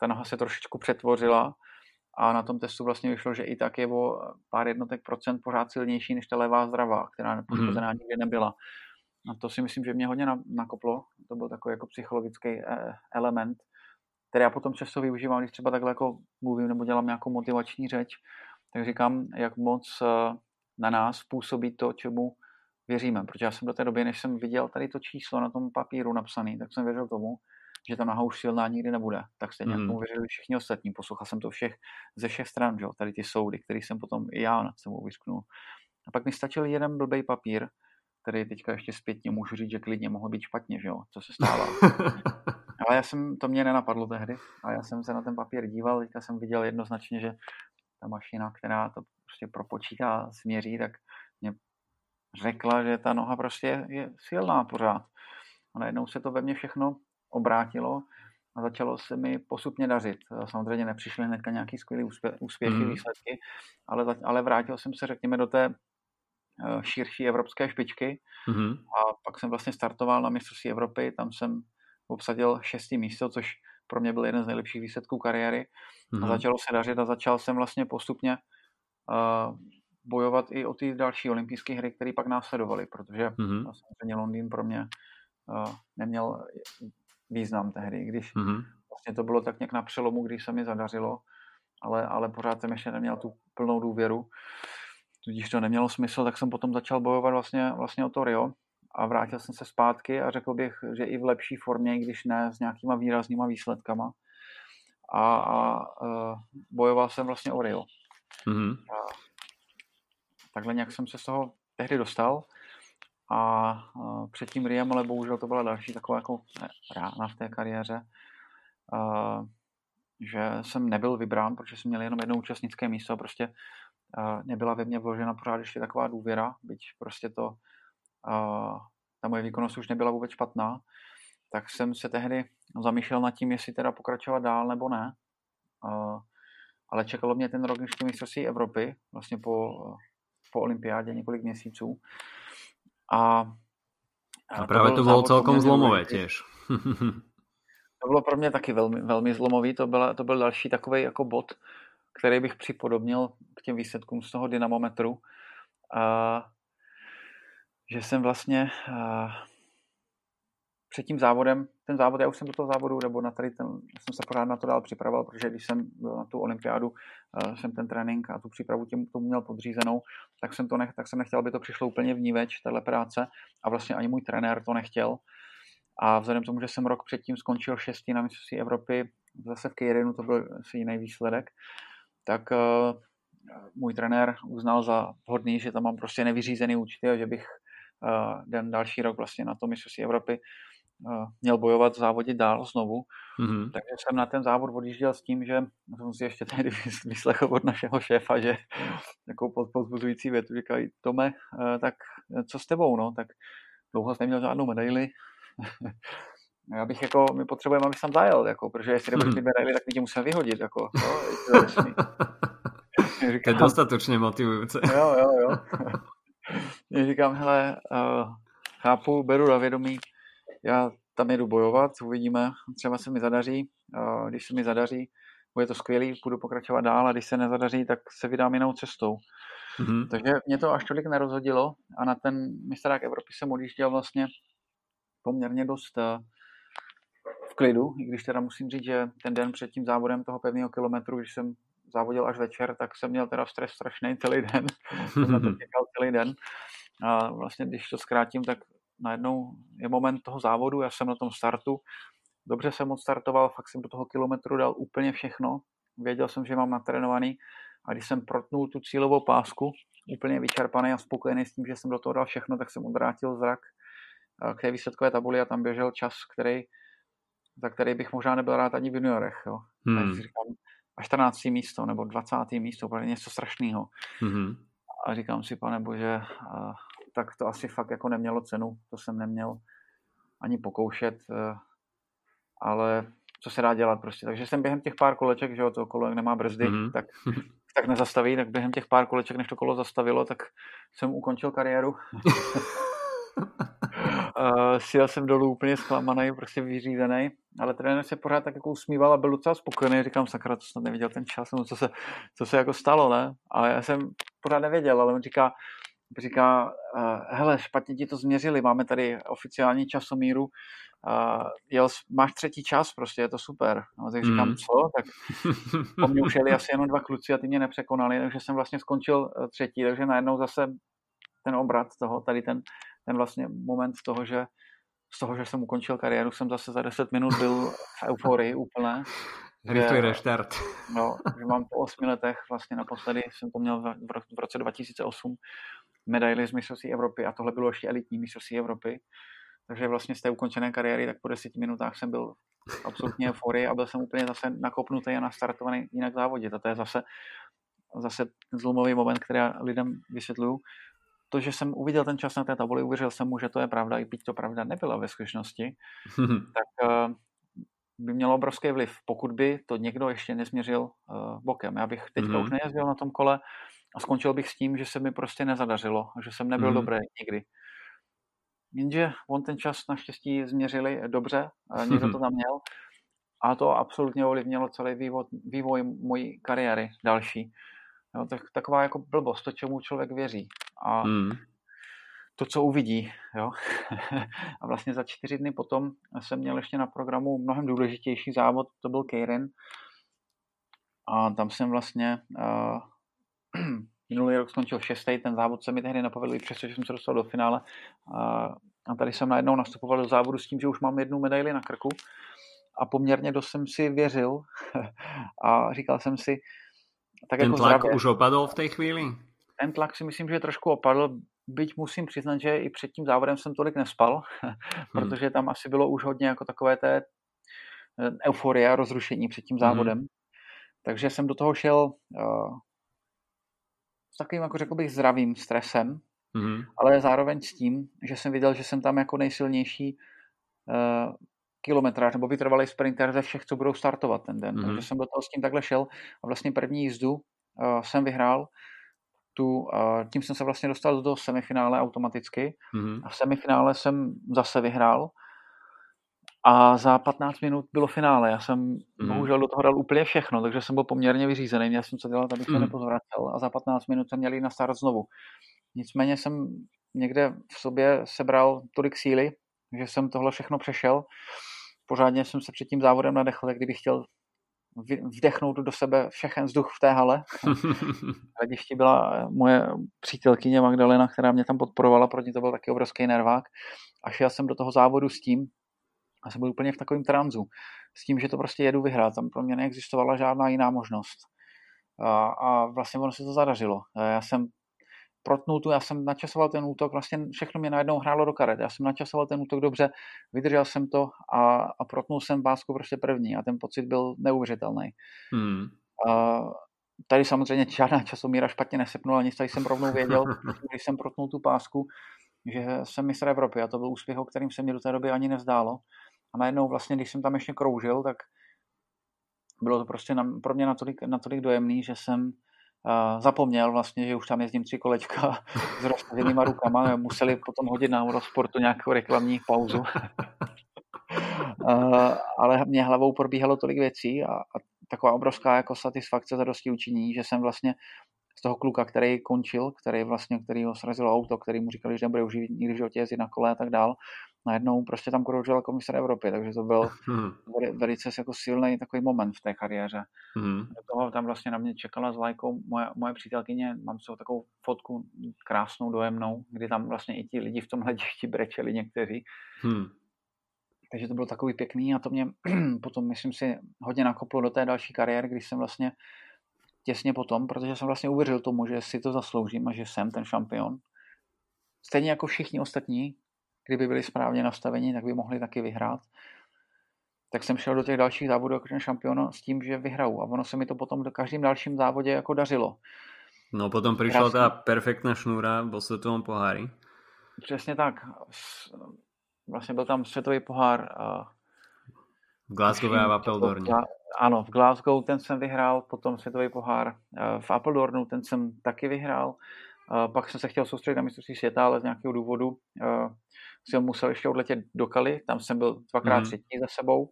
ta noha se trošičku přetvořila a na tom testu vlastně vyšlo, že i tak je o pár jednotek procent pořád silnější než ta levá zdravá, která poškozená mm. nikdy nebyla. A to si myslím, že mě hodně nakoplo. To byl takový jako psychologický eh, element, které já potom často využívám, když třeba takhle jako mluvím nebo dělám nějakou motivační řeč, tak říkám, jak moc eh, na nás působí to, čemu věříme. Protože já jsem do té doby, než jsem viděl tady to číslo na tom papíru napsané, tak jsem věřil tomu, že ta noha už silná nikdy nebude. Tak stejně mm. tomu věřili všichni ostatní. Poslouchal jsem to všech, ze všech stran, že tady ty soudy, který jsem potom i já nad sebou vysknul. A pak mi stačil jeden blbej papír, který teďka ještě zpětně můžu říct, že klidně mohl být špatně, že jo, co se stává. <laughs> Ale já jsem, to mě nenapadlo tehdy, a já jsem se na ten papír díval, teďka jsem viděl jednoznačně, že ta mašina, která to prostě propočítá, směří, tak mě řekla, že ta noha prostě je silná pořád. A najednou se to ve mně všechno obrátilo a začalo se mi postupně dařit. Samozřejmě nepřišly hnedka nějaký skvělý úspě- úspěchy, mm. výsledky, ale, ale vrátil jsem se, řekněme, do té eh, širší evropské špičky mm. a pak jsem vlastně startoval na mistrovství Evropy, tam jsem obsadil šestý místo, což pro mě byl jeden z nejlepších výsledků kariéry. Mm-hmm. A mhm. začalo se dařit a začal jsem vlastně postupně uh, bojovat i o ty další olympijské hry, které pak následovaly, protože mm-hmm. samozřejmě Londýn pro mě uh, neměl význam tehdy, když mm-hmm. vlastně to bylo tak nějak na přelomu, když se mi zadařilo, ale, ale pořád jsem ještě neměl tu plnou důvěru, tudíž to nemělo smysl, tak jsem potom začal bojovat vlastně, vlastně o to Rio a vrátil jsem se zpátky a řekl bych, že i v lepší formě, když ne s nějakýma výraznýma výsledkama. A, a uh, bojoval jsem vlastně o Rio. Mm-hmm. A takhle nějak jsem se z toho tehdy dostal. a uh, před tím Riem, ale bohužel to byla další taková jako rána v té kariéře, uh, že jsem nebyl vybrán, protože jsem měl jenom jedno účastnické místo a prostě uh, nebyla ve mně vložena pořád ještě taková důvěra, byť prostě to, uh, ta moje výkonnost už nebyla vůbec špatná, tak jsem se tehdy zamýšlel nad tím, jestli teda pokračovat dál nebo ne. Uh, ale čekalo mě ten rok ještě mistrovství Evropy, vlastně po, po olympiádě několik měsíců. A, a právě to bylo celkom zlomové těž. <laughs> to bylo pro mě taky velmi, velmi zlomový, to, byla, to byl další takový jako bod, který bych připodobnil k těm výsledkům z toho dynamometru. A, že jsem vlastně a, před tím závodem, ten závod, já už jsem do toho závodu, nebo na tady ten, jsem se pořád na to dál připravoval, protože když jsem byl na tu olympiádu, uh, jsem ten trénink a tu přípravu tím tomu měl podřízenou, tak jsem, to nech, tak jsem nechtěl, aby to přišlo úplně v ní več, tahle práce a vlastně ani můj trenér to nechtěl. A vzhledem k tomu, že jsem rok předtím skončil šestý na mistrovství Evropy, zase v Kejrinu to byl asi jiný výsledek, tak uh, můj trenér uznal za vhodný, že tam mám prostě nevyřízený účty a že bych uh, den další rok vlastně na to mistrovství Evropy měl bojovat, závodit dál znovu. Mm-hmm. Takže jsem na ten závod odjížděl s tím, že jsem si ještě tehdy vyslechl od našeho šéfa, že takovou podpozující větu říkají, Tome, eh, tak co s tebou, no, tak dlouho jsi neměl žádnou medaili. <laughs> Já bych jako, my potřebujeme, abych tam zajel, jako, protože jestli nebudeš mít medaili, tak my tě musíme vyhodit, jako, no, <laughs> <laughs> říkám, je dostatečně motivující. Jo, jo, jo. Říkám, hele, uh, chápu, beru na vědomí, já tam jedu bojovat, uvidíme, třeba se mi zadaří, když se mi zadaří, bude to skvělý, budu pokračovat dál a když se nezadaří, tak se vydám jinou cestou. Mm-hmm. Takže mě to až tolik nerozhodilo a na ten mistrák Evropy jsem odjížděl vlastně poměrně dost eh, v klidu, i když teda musím říct, že ten den před tím závodem toho pevného kilometru, když jsem závodil až večer, tak jsem měl teda stres strašný celý den. <laughs> jsem na to čekal celý den. A vlastně, když to zkrátím, tak najednou je moment toho závodu, já jsem na tom startu, dobře jsem odstartoval, fakt jsem do toho kilometru dal úplně všechno, věděl jsem, že mám natrénovaný a když jsem protnul tu cílovou pásku, úplně vyčerpaný a spokojený s tím, že jsem do toho dal všechno, tak jsem odvrátil zrak k té výsledkové tabuli a tam běžel čas, který, za který bych možná nebyl rád ani v juniorech. Jo. Hmm. říkám, a 14. místo nebo 20. místo, úplně něco strašného. Hmm. A říkám si, pane bože, tak to asi fakt jako nemělo cenu. To jsem neměl ani pokoušet, eh, ale co se dá dělat prostě. Takže jsem během těch pár koleček, že jo, to kolo nemá brzdy, mm-hmm. tak, tak nezastaví, tak během těch pár koleček, než to kolo zastavilo, tak jsem ukončil kariéru. <laughs> uh, sjel jsem dolů úplně zklamaný, prostě vyřízený, ale trenér se pořád tak jako usmíval a byl docela spokojený. Říkám, sakra, to snad neviděl ten čas, no, co se, co se jako stalo, ne? A já jsem pořád nevěděl, ale on říká, říká, uh, hele, špatně ti to změřili, máme tady oficiální časomíru, uh, jel, máš třetí čas, prostě je to super. No, tak říkám, mm. co? Tak po mně už jeli asi jenom dva kluci a ty mě nepřekonali, takže jsem vlastně skončil třetí, takže najednou zase ten obrat toho, tady ten, ten vlastně moment toho, že z toho, že jsem ukončil kariéru, jsem zase za 10 minut byl v euforii úplné. <laughs> Rychlý restart. <laughs> No, že mám po 8 letech, vlastně naposledy jsem to měl v roce 2008, medaily z mistrovství Evropy a tohle bylo ještě elitní mistrovství Evropy. Takže vlastně z té ukončené kariéry, tak po deseti minutách jsem byl absolutně euforii a byl jsem úplně zase nakopnutý a nastartovaný jinak závodit. A to je zase, zase ten zlomový moment, který já lidem vysvětluju. To, že jsem uviděl ten čas na té tabuli, uvěřil jsem mu, že to je pravda, i byť to pravda nebyla ve skutečnosti, <laughs> tak uh, by mělo obrovský vliv, pokud by to někdo ještě nezměřil uh, bokem. Já bych teďka mm-hmm. už nejezdil na tom kole, a skončil bych s tím, že se mi prostě nezadařilo, že jsem nebyl mm. dobrý nikdy. Jenže on ten čas naštěstí změřili dobře, někdo to tam měl a to absolutně ovlivnilo celý vývoj, vývoj mojí kariéry další. Jo, tak, taková jako blbost, to, čemu člověk věří. A mm. to, co uvidí. Jo? <laughs> a vlastně za čtyři dny potom jsem měl ještě na programu mnohem důležitější závod, to byl Keirin. A tam jsem vlastně uh, <clears throat> minulý rok skončil šestý, ten závod se mi tehdy nepovedl, i přesto, že jsem se dostal do finále. A tady jsem najednou nastupoval do závodu s tím, že už mám jednu medaili na krku a poměrně dost jsem si věřil <laughs> a říkal jsem si, tak ten jako tlak zdravě, už opadl v té chvíli? ten tlak si myslím, že trošku opadl, byť musím přiznat, že i před tím závodem jsem tolik nespal, <laughs> hmm. protože tam asi bylo už hodně jako takové té eh, euforie a rozrušení před tím závodem. Hmm. Takže jsem do toho šel uh, s takovým, jako řekl bych, zdravým stresem, hmm. ale zároveň s tím, že jsem viděl, že jsem tam jako nejsilnější uh, kilometrář nebo vytrvalý sprinter ze všech, co budou startovat ten den. Mm-hmm. Takže jsem do toho s tím takhle šel a vlastně první jízdu uh, jsem vyhrál. Tu, uh, tím jsem se vlastně dostal do semifinále automaticky mm-hmm. a v semifinále jsem zase vyhrál a za 15 minut bylo finále. Já jsem mm. bohužel do toho dal úplně všechno, takže jsem byl poměrně vyřízený. Měl jsem co dělat, abych se mm. nepozvracel a za 15 minut jsem měl jít na start znovu. Nicméně jsem někde v sobě sebral tolik síly, že jsem tohle všechno přešel. Pořádně jsem se před tím závodem nadechl, kdybych chtěl vdechnout do sebe všechen vzduch v té hale. <laughs> Hlediště byla moje přítelkyně Magdalena, která mě tam podporovala, proti to byl taky obrovský nervák. A šel jsem do toho závodu s tím, a jsem byl úplně v takovém tranzu, s tím, že to prostě jedu vyhrát. Tam pro mě neexistovala žádná jiná možnost. A, a vlastně ono se to zadařilo. Já jsem protnul tu, já jsem načasoval ten útok, vlastně všechno mě najednou hrálo do karet. Já jsem načasoval ten útok dobře, vydržel jsem to a, a protnul jsem pásku prostě první a ten pocit byl neuvěřitelný. Hmm. A, tady samozřejmě žádná časomíra špatně nesepnula, nic tady jsem rovnou věděl, když jsem protnul tu pásku, že jsem mistr Evropy a to byl úspěch, o kterým se mi do té doby ani nevzdálo. A najednou vlastně, když jsem tam ještě kroužil, tak bylo to prostě na, pro mě natolik, natolik dojemný, že jsem zapomněl vlastně, že už tam jezdím tři kolečka s roztaženýma rukama. Museli potom hodit na Eurosportu nějakou reklamní pauzu. ale mě hlavou probíhalo tolik věcí a, a taková obrovská jako satisfakce za dosti učiní, že jsem vlastně z toho kluka, který končil, který vlastně, který ho srazilo auto, který mu říkali, že nebude už nikdy v životě jezdit na kole a tak dál, najednou prostě tam kroužil jako mistr Evropy, takže to byl <laughs> hmm. velice jako silný takový moment v té kariéře. Hmm. Do toho tam vlastně na mě čekala s lajkou moje, moje přítelkyně, mám svou takovou fotku krásnou, dojemnou, kdy tam vlastně i ti lidi v tom hledišti brečeli někteří. Hmm. Takže to bylo takový pěkný a to mě <clears throat> potom, myslím si, hodně nakoplo do té další kariéry, když jsem vlastně těsně potom, protože jsem vlastně uvěřil tomu, že si to zasloužím a že jsem ten šampion. Stejně jako všichni ostatní, kdyby byli správně nastaveni, tak by mohli taky vyhrát. Tak jsem šel do těch dalších závodů jako ten šampion s tím, že vyhraju. A ono se mi to potom do každém dalším závodě jako dařilo. No potom přišla ta perfektná šnůra v světovém pohári. Přesně tak. Vlastně byl tam světový pohár. V Glasgow a v Appeldorně. Ano, v Glasgow ten jsem vyhrál, potom světový pohár v Appeldornu ten jsem taky vyhrál. Pak jsem se chtěl soustředit na mistrovství světa, ale z nějakého důvodu jsem musel ještě odletět do Kali, tam jsem byl dvakrát mm. třetí za sebou,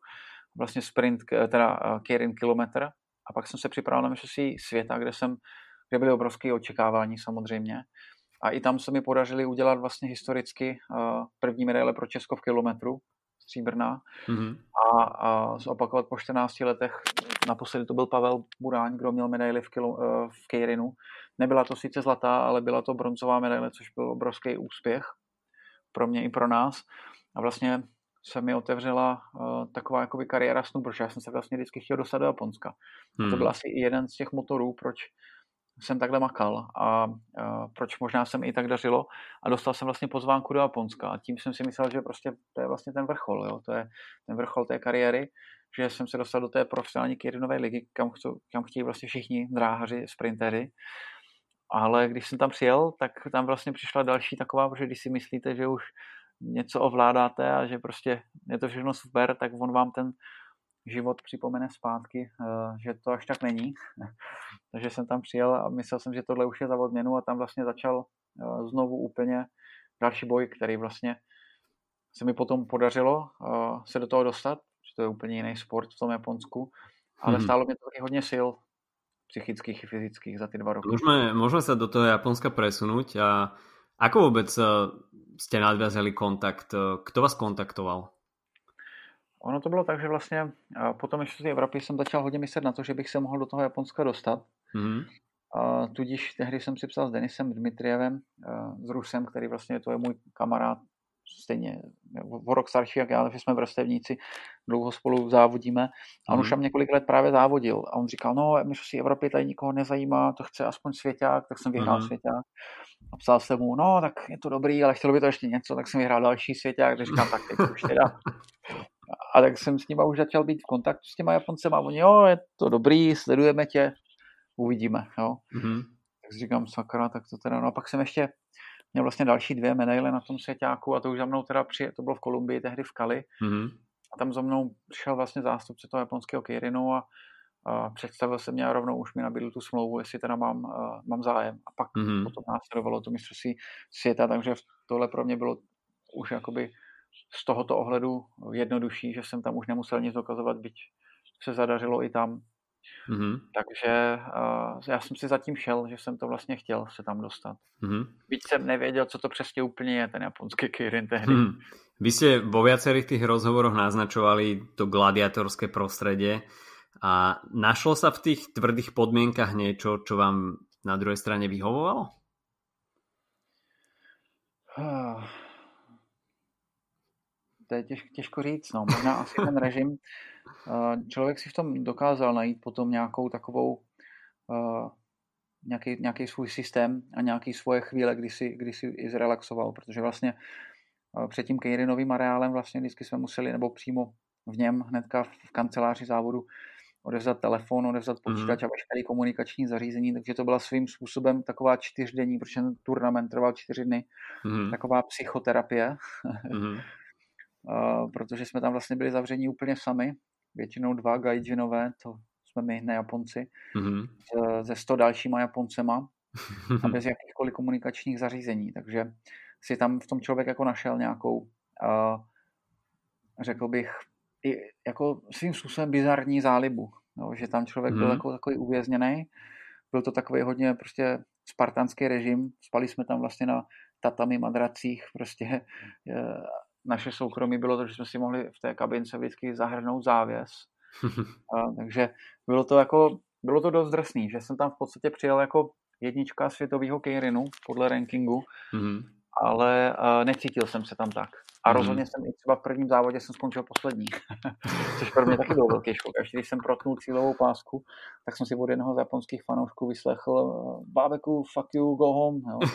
vlastně sprint, teda Kierin kilometr a pak jsem se připravil na mistrovství světa, kde jsem, kde byly obrovské očekávání samozřejmě. A i tam se mi podařili udělat vlastně historicky první medaile pro Česko v kilometru, stříbrná. Mm-hmm. A, a zopakovat po 14 letech, naposledy to byl Pavel Buráň, kdo měl medaili v, kilo, v Kejrinu. Nebyla to sice zlatá, ale byla to bronzová medaile, což byl obrovský úspěch pro mě i pro nás. A vlastně se mi otevřela uh, taková jakoby kariéra snu, protože já jsem se vlastně vždycky chtěl dostat do Japonska. Hmm. A to byl asi jeden z těch motorů, proč jsem takhle makal a uh, proč možná jsem i tak dařilo a dostal jsem vlastně pozvánku do Japonska a tím jsem si myslel, že prostě to je vlastně ten vrchol, jo? to je ten vrchol té kariéry, že jsem se dostal do té profesionální Kirinové ligy, kam, chcou, kam chtějí vlastně všichni dráhaři, sprintery ale když jsem tam přijel, tak tam vlastně přišla další taková, protože když si myslíte, že už něco ovládáte a že prostě je to všechno super, tak on vám ten život připomene zpátky, eh, že to až tak není. <laughs> Takže jsem tam přijel a myslel jsem, že tohle už je za odměnu a tam vlastně začal eh, znovu úplně další boj, který vlastně se mi potom podařilo eh, se do toho dostat, že to je úplně jiný sport v tom Japonsku, ale mm-hmm. stálo mě to taky hodně sil, psychických i fyzických za ty dva roky. Môžeme, môžeme sa do toho Japonska presunúť a ako vôbec eh, ste nadviazali kontakt? Kto vás kontaktoval? Ono to bylo tak, že vlastně eh, po tom ještě z Evropy jsem začal hodně myslet na to, že bych se mohl do toho Japonska dostat. Mm-hmm. A tudíž tehdy jsem si psal s Denisem Dmitrievem, s Rusem, který vlastně to je můj kamarád stejně o rok starší jak já, takže jsme vrstevníci, dlouho spolu závodíme. A on mm. už tam několik let právě závodil. A on říkal, no, mistrovství Evropy tady nikoho nezajímá, to chce aspoň svěťák, tak jsem vyhrál mm. svěťák. A psal jsem mu, no, tak je to dobrý, ale chtělo by to ještě něco, tak jsem vyhrál další svěťák, takže říkám, tak teď už teda. A tak jsem s nima už začal být v kontaktu s těma Japoncema a oni, jo, je to dobrý, sledujeme tě, uvidíme, jo. Mm-hmm. Tak říkám, sakra, tak to teda, no a pak jsem ještě měl vlastně další dvě medaile na tom svěťáku a to už za mnou teda při, to bylo v Kolumbii, tehdy v Kali. Mm-hmm. A tam za mnou přišel vlastně zástupce toho japonského Keirinu a, a představil se mě a rovnou už mi nabídl tu smlouvu, jestli teda mám, uh, mám zájem. A pak mm-hmm. potom následovalo to mistrovství světa, takže tohle pro mě bylo už jakoby z tohoto ohledu jednodušší, že jsem tam už nemusel nic dokazovat, byť se zadařilo i tam. Mm-hmm. Takže uh, já jsem si zatím šel, že jsem to vlastně chtěl se tam dostat. Mm-hmm. Byť jsem nevěděl, co to přesně úplně je, ten japonský Kirin tehdy. Mm. Vy ste vo viacerých tých rozhovoroch naznačovali to gladiatorské prostredie a našlo sa v tých tvrdých podmienkach niečo, čo vám na druhej strane vyhovovalo? To je těž, těžko říct, no. Možná asi ten <laughs> režim člověk si v tom dokázal najít potom nějakou takovou nějaký, nějaký svůj systém a nějaký svoje chvíle, kdy si, kdy si i zrelaxoval, protože vlastně před tím Kejrinovým areálem vlastně vždycky jsme museli, nebo přímo v něm hnedka v kanceláři závodu odevzat telefon, odevzat počítač mm-hmm. a veškeré komunikační zařízení, takže to byla svým způsobem taková čtyřdenní, protože ten turnament trval čtyři dny, mm-hmm. taková psychoterapie, mm-hmm. <laughs> uh, protože jsme tam vlastně byli zavření úplně sami většinou dva gaijinové, to jsme my, ne Japonci, mm-hmm. se 100 dalšíma Japoncema <laughs> a bez jakýchkoliv komunikačních zařízení. Takže si tam v tom člověk jako našel nějakou, uh, řekl bych, i jako svým způsobem bizarní zálibu. No, že tam člověk mm-hmm. byl jako takový uvězněný. Byl to takový hodně prostě spartanský režim. Spali jsme tam vlastně na tatami madracích, prostě <laughs> naše soukromí bylo to, že jsme si mohli v té kabince vždycky zahrnout závěs. <laughs> a, takže bylo to jako, bylo to dost drsný, že jsem tam v podstatě přijel jako jednička světového Keirinu podle rankingu, mm-hmm. ale uh, necítil jsem se tam tak. A mm. rozhodně jsem i třeba v prvním závodě jsem skončil poslední, <laughs> což pro mě taky byl velký šok. Až když jsem protnul cílovou pásku, tak jsem si od jednoho z japonských fanoušků vyslechl Bábeku, fuck you, go home. Jo. <laughs>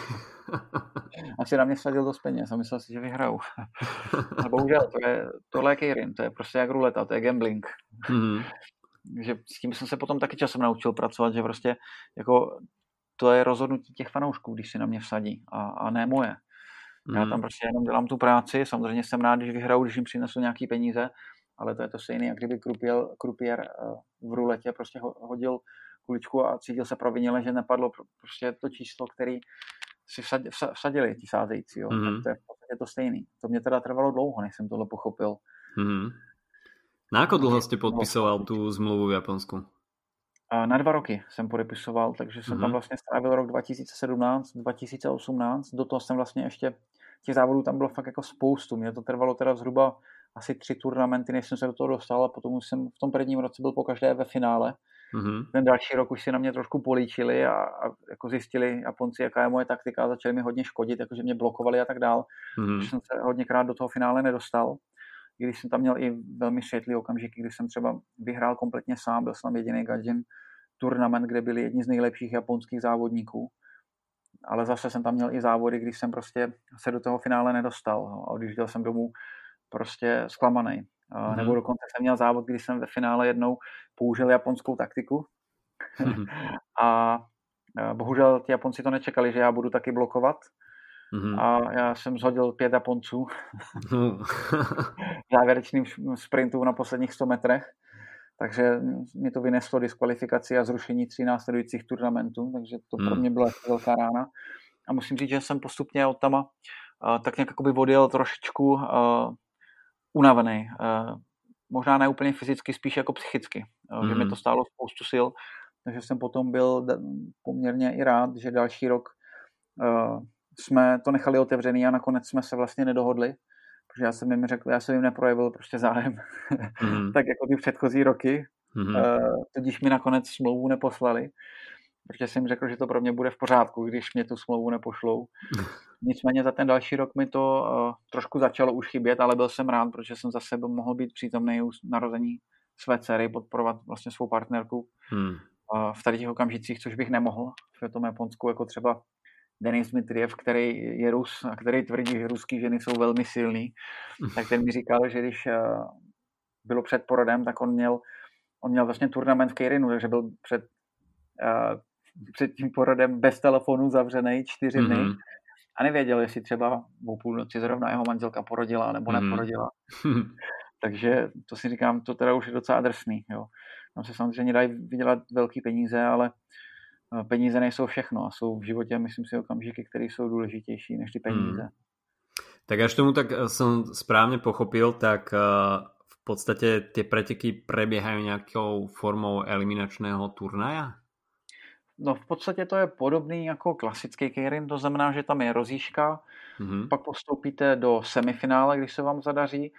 A si na mě sadil do peněz a myslel si, že vyhraju. <laughs> A bohužel, to je, tohle je Keirin, to je prostě jak ruleta, to je gambling. Mm. že s tím jsem se potom taky časem naučil pracovat, že prostě jako to je rozhodnutí těch fanoušků, když si na mě vsadí a, a ne moje. Mm. Já tam hmm. prostě jenom dělám tu práci, samozřejmě jsem rád, když vyhraju, když jim přinesu nějaký peníze, ale to je to stejné, jak kdyby krupier, krupier eh, v ruletě prostě hodil kuličku a cítil se provinile, že nepadlo prostě to číslo, který si vsadili ti sázející. Jo. Mm. Tak to je v podstatě to stejný. To mě teda trvalo dlouho, než jsem tohle pochopil. Mm. Na ako dlouho jste podpisoval tu zmluvu v Japonsku? Na dva roky jsem podepisoval, takže jsem mm-hmm. tam mhm. vlastně strávil rok 2017, 2018. Do toho jsem vlastně ještě, těch závodů tam bylo fakt jako spoustu. Mně to trvalo teda zhruba asi tři turnamenty, než jsem se do toho dostal a potom jsem v tom prvním roce byl po každé ve finále. Mm-hmm. Ten další rok už si na mě trošku políčili a, a jako zjistili Japonci, jaká je moje taktika a začali mi hodně škodit, jakože mě blokovali a tak dál. Mm-hmm. jsem se hodněkrát do toho finále nedostal i když jsem tam měl i velmi světlý okamžiky, kdy jsem třeba vyhrál kompletně sám, byl jsem jediný Gajin turnament, kde byli jedni z nejlepších japonských závodníků. Ale zase jsem tam měl i závody, když jsem prostě se do toho finále nedostal. No, a když jel jsem domů prostě zklamaný. Mm-hmm. Nebo dokonce jsem měl závod, kdy jsem ve finále jednou použil japonskou taktiku. <laughs> Mm-hmm. a bohužel ti Japonci to nečekali, že já budu taky blokovat. Mm-hmm. A já jsem zhodil pět Japonců mm. <laughs> v závěrečným sprintu na posledních 100 metrech. Takže mě to vyneslo diskvalifikaci a zrušení tří následujících turnamentů, takže to mm. pro mě byla velká rána. A musím říct, že jsem postupně od tama uh, tak nějak jakoby odjel trošičku uh, unavený. Uh, možná ne úplně fyzicky, spíš jako psychicky. Uh, mm. Že mi to stálo spoustu sil. Takže jsem potom byl poměrně i rád, že další rok uh, jsme to nechali otevřený a nakonec jsme se vlastně nedohodli, protože já jsem jim řekl, já jsem jim neprojevil prostě zájem, mm. <laughs> tak jako ty předchozí roky, mm. uh, tudíž mi nakonec smlouvu neposlali, protože jsem řekl, že to pro mě bude v pořádku, když mě tu smlouvu nepošlou. <laughs> nicméně za ten další rok mi to uh, trošku začalo už chybět, ale byl jsem rád, protože jsem za sebe mohl být přítomný u narození své dcery, podporovat vlastně svou partnerku hmm. uh, v tady těch okamžicích, což bych nemohl v tom Japonsku, jako třeba Denis Mitriev, který je Rus a který tvrdí, že ruský ženy jsou velmi silný, tak ten mi říkal, že když uh, bylo před porodem, tak on měl, on měl vlastně turnament v Kejrinu, takže byl před, uh, před tím porodem bez telefonu zavřený čtyři dny mm-hmm. a nevěděl, jestli třeba o půlnoci zrovna jeho manželka porodila nebo mm-hmm. neporodila. <laughs> takže to si říkám, to teda už je docela drsný. Jo. Tam se samozřejmě dají vydělat velký peníze, ale peníze nejsou všechno a jsou v životě, myslím si, okamžiky, které jsou důležitější než ty peníze. Hmm. Tak až tomu tak eh, jsem správně pochopil, tak eh, v podstatě ty preteky preběhají nějakou formou eliminačného turnaja? No v podstatě to je podobný jako klasický keirin, to znamená, že tam je rozíška, mm-hmm. pak postoupíte do semifinále, když se vám zadaří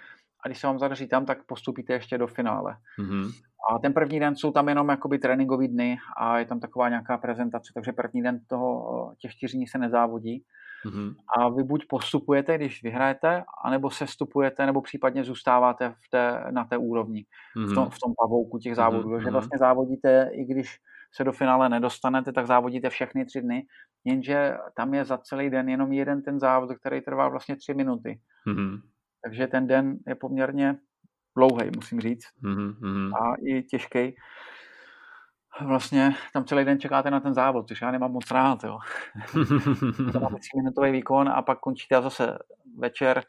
a když se vám zadaří tam, tak postupíte ještě do finále. Mm-hmm. A ten první den jsou tam jenom jakoby tréninkové dny a je tam taková nějaká prezentace, takže první den toho, těch čtyř dní se nezávodí. Mm-hmm. A vy buď postupujete, když vyhrajete, anebo se stupujete, nebo případně zůstáváte v té, na té úrovni, mm-hmm. v, tom, v tom pavouku těch závodů. Mm-hmm. Takže vlastně závodíte, i když se do finále nedostanete, tak závodíte všechny tři dny, jenže tam je za celý den jenom jeden ten závod, který trvá vlastně tři minuty. Mm-hmm. Takže ten den je poměrně dlouhý, musím říct. Mm-hmm. A i těžký. Vlastně tam celý den čekáte na ten závod, což já nemám moc rád. Jo. to máte minutový výkon a pak končíte zase večer,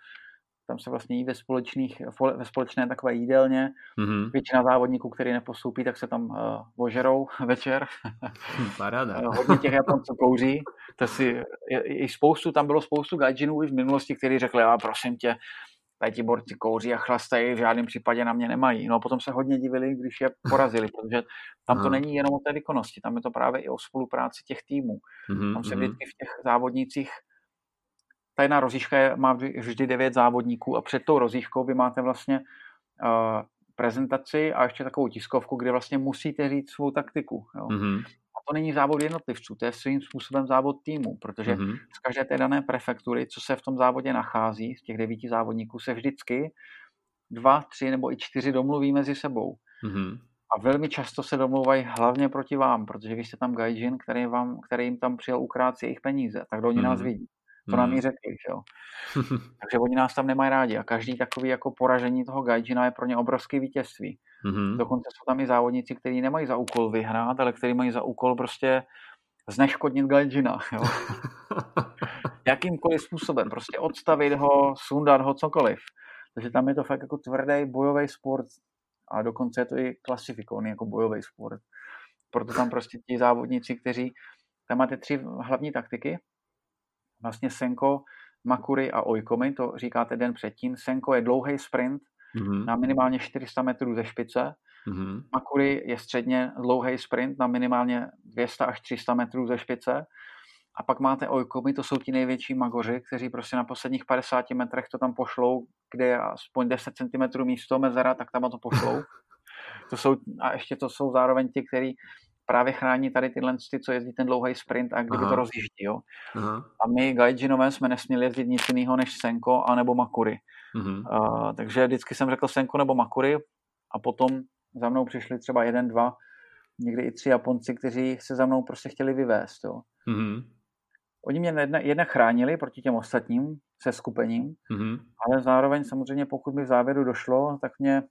tam se vlastně jí ve, společných, ve společné takové jídelně. Mm-hmm. Většina závodníků, který nepostoupí, tak se tam uh, ožerou <laughs> večer. <laughs> Paráda. Eh, hodně těch Japonců kouří. To si, je, je, spoustu, tam bylo spoustu gajdžinů i v minulosti, kteří řekli, a prosím tě, tady ti borci kouří a chlastají, v žádném případě na mě nemají. No a potom se hodně divili, když je porazili, protože tam to není jenom o té výkonnosti, tam je to právě i o spolupráci těch týmů. Mm-hmm. Tam se mhm. vždycky v těch závodnících ta jedna rozíška je, má vždy devět závodníků a před tou rozíškou vy máte vlastně uh, prezentaci a ještě takovou tiskovku, kde vlastně musíte říct svou taktiku. Jo. Mm-hmm to není závod jednotlivců, to je svým způsobem závod týmu, protože mm-hmm. z každé té dané prefektury, co se v tom závodě nachází, z těch devíti závodníků, se vždycky dva, tři nebo i čtyři domluví mezi sebou. Mm-hmm. A velmi často se domluvají hlavně proti vám, protože vy jste tam gaijin, který, vám, který jim tam přijel ukrát jejich peníze, tak oni mm-hmm. nás vidí. To nám hmm. řekli, že jo. <laughs> Takže oni nás tam nemají rádi a každý takový jako poražení toho gajdžina je pro ně obrovské vítězství. Mm-hmm. Dokonce jsou tam i závodníci, kteří nemají za úkol vyhrát, ale kteří mají za úkol prostě zneškodnit gajdžina, jo. <laughs> Jakýmkoliv způsobem, prostě odstavit ho, sundat ho, cokoliv. Takže tam je to fakt jako tvrdý bojový sport a dokonce je to i klasifikovaný jako bojový sport. Proto tam prostě ti závodníci, kteří tam máte tři hlavní taktiky, vlastně Senko, Makury a Ojkomy, to říkáte den předtím. Senko je dlouhý sprint mm-hmm. na minimálně 400 metrů ze špice. Mm-hmm. Makury je středně dlouhý sprint na minimálně 200 až 300 metrů ze špice. A pak máte Ojkomy, to jsou ti největší magoři, kteří prostě na posledních 50 metrech to tam pošlou, kde je aspoň 10 cm místo mezera, tak tam to pošlou. <laughs> To jsou, a ještě to jsou zároveň ti, kteří právě chrání tady tyhle, ty, co jezdí ten dlouhý sprint a kdyby Aha. to rozjíždí. Jo? Aha. A my Gaijinové jsme nesměli jezdit nic jiného než Senko a nebo Makury. Uh, takže vždycky jsem řekl Senko nebo Makury a potom za mnou přišli třeba jeden, dva, někdy i tři Japonci, kteří se za mnou prostě chtěli vyvést. Jo? Uh-huh. Oni mě jedna, jedna chránili proti těm ostatním se skupením, uh-huh. ale zároveň samozřejmě pokud mi v závěru došlo, tak mě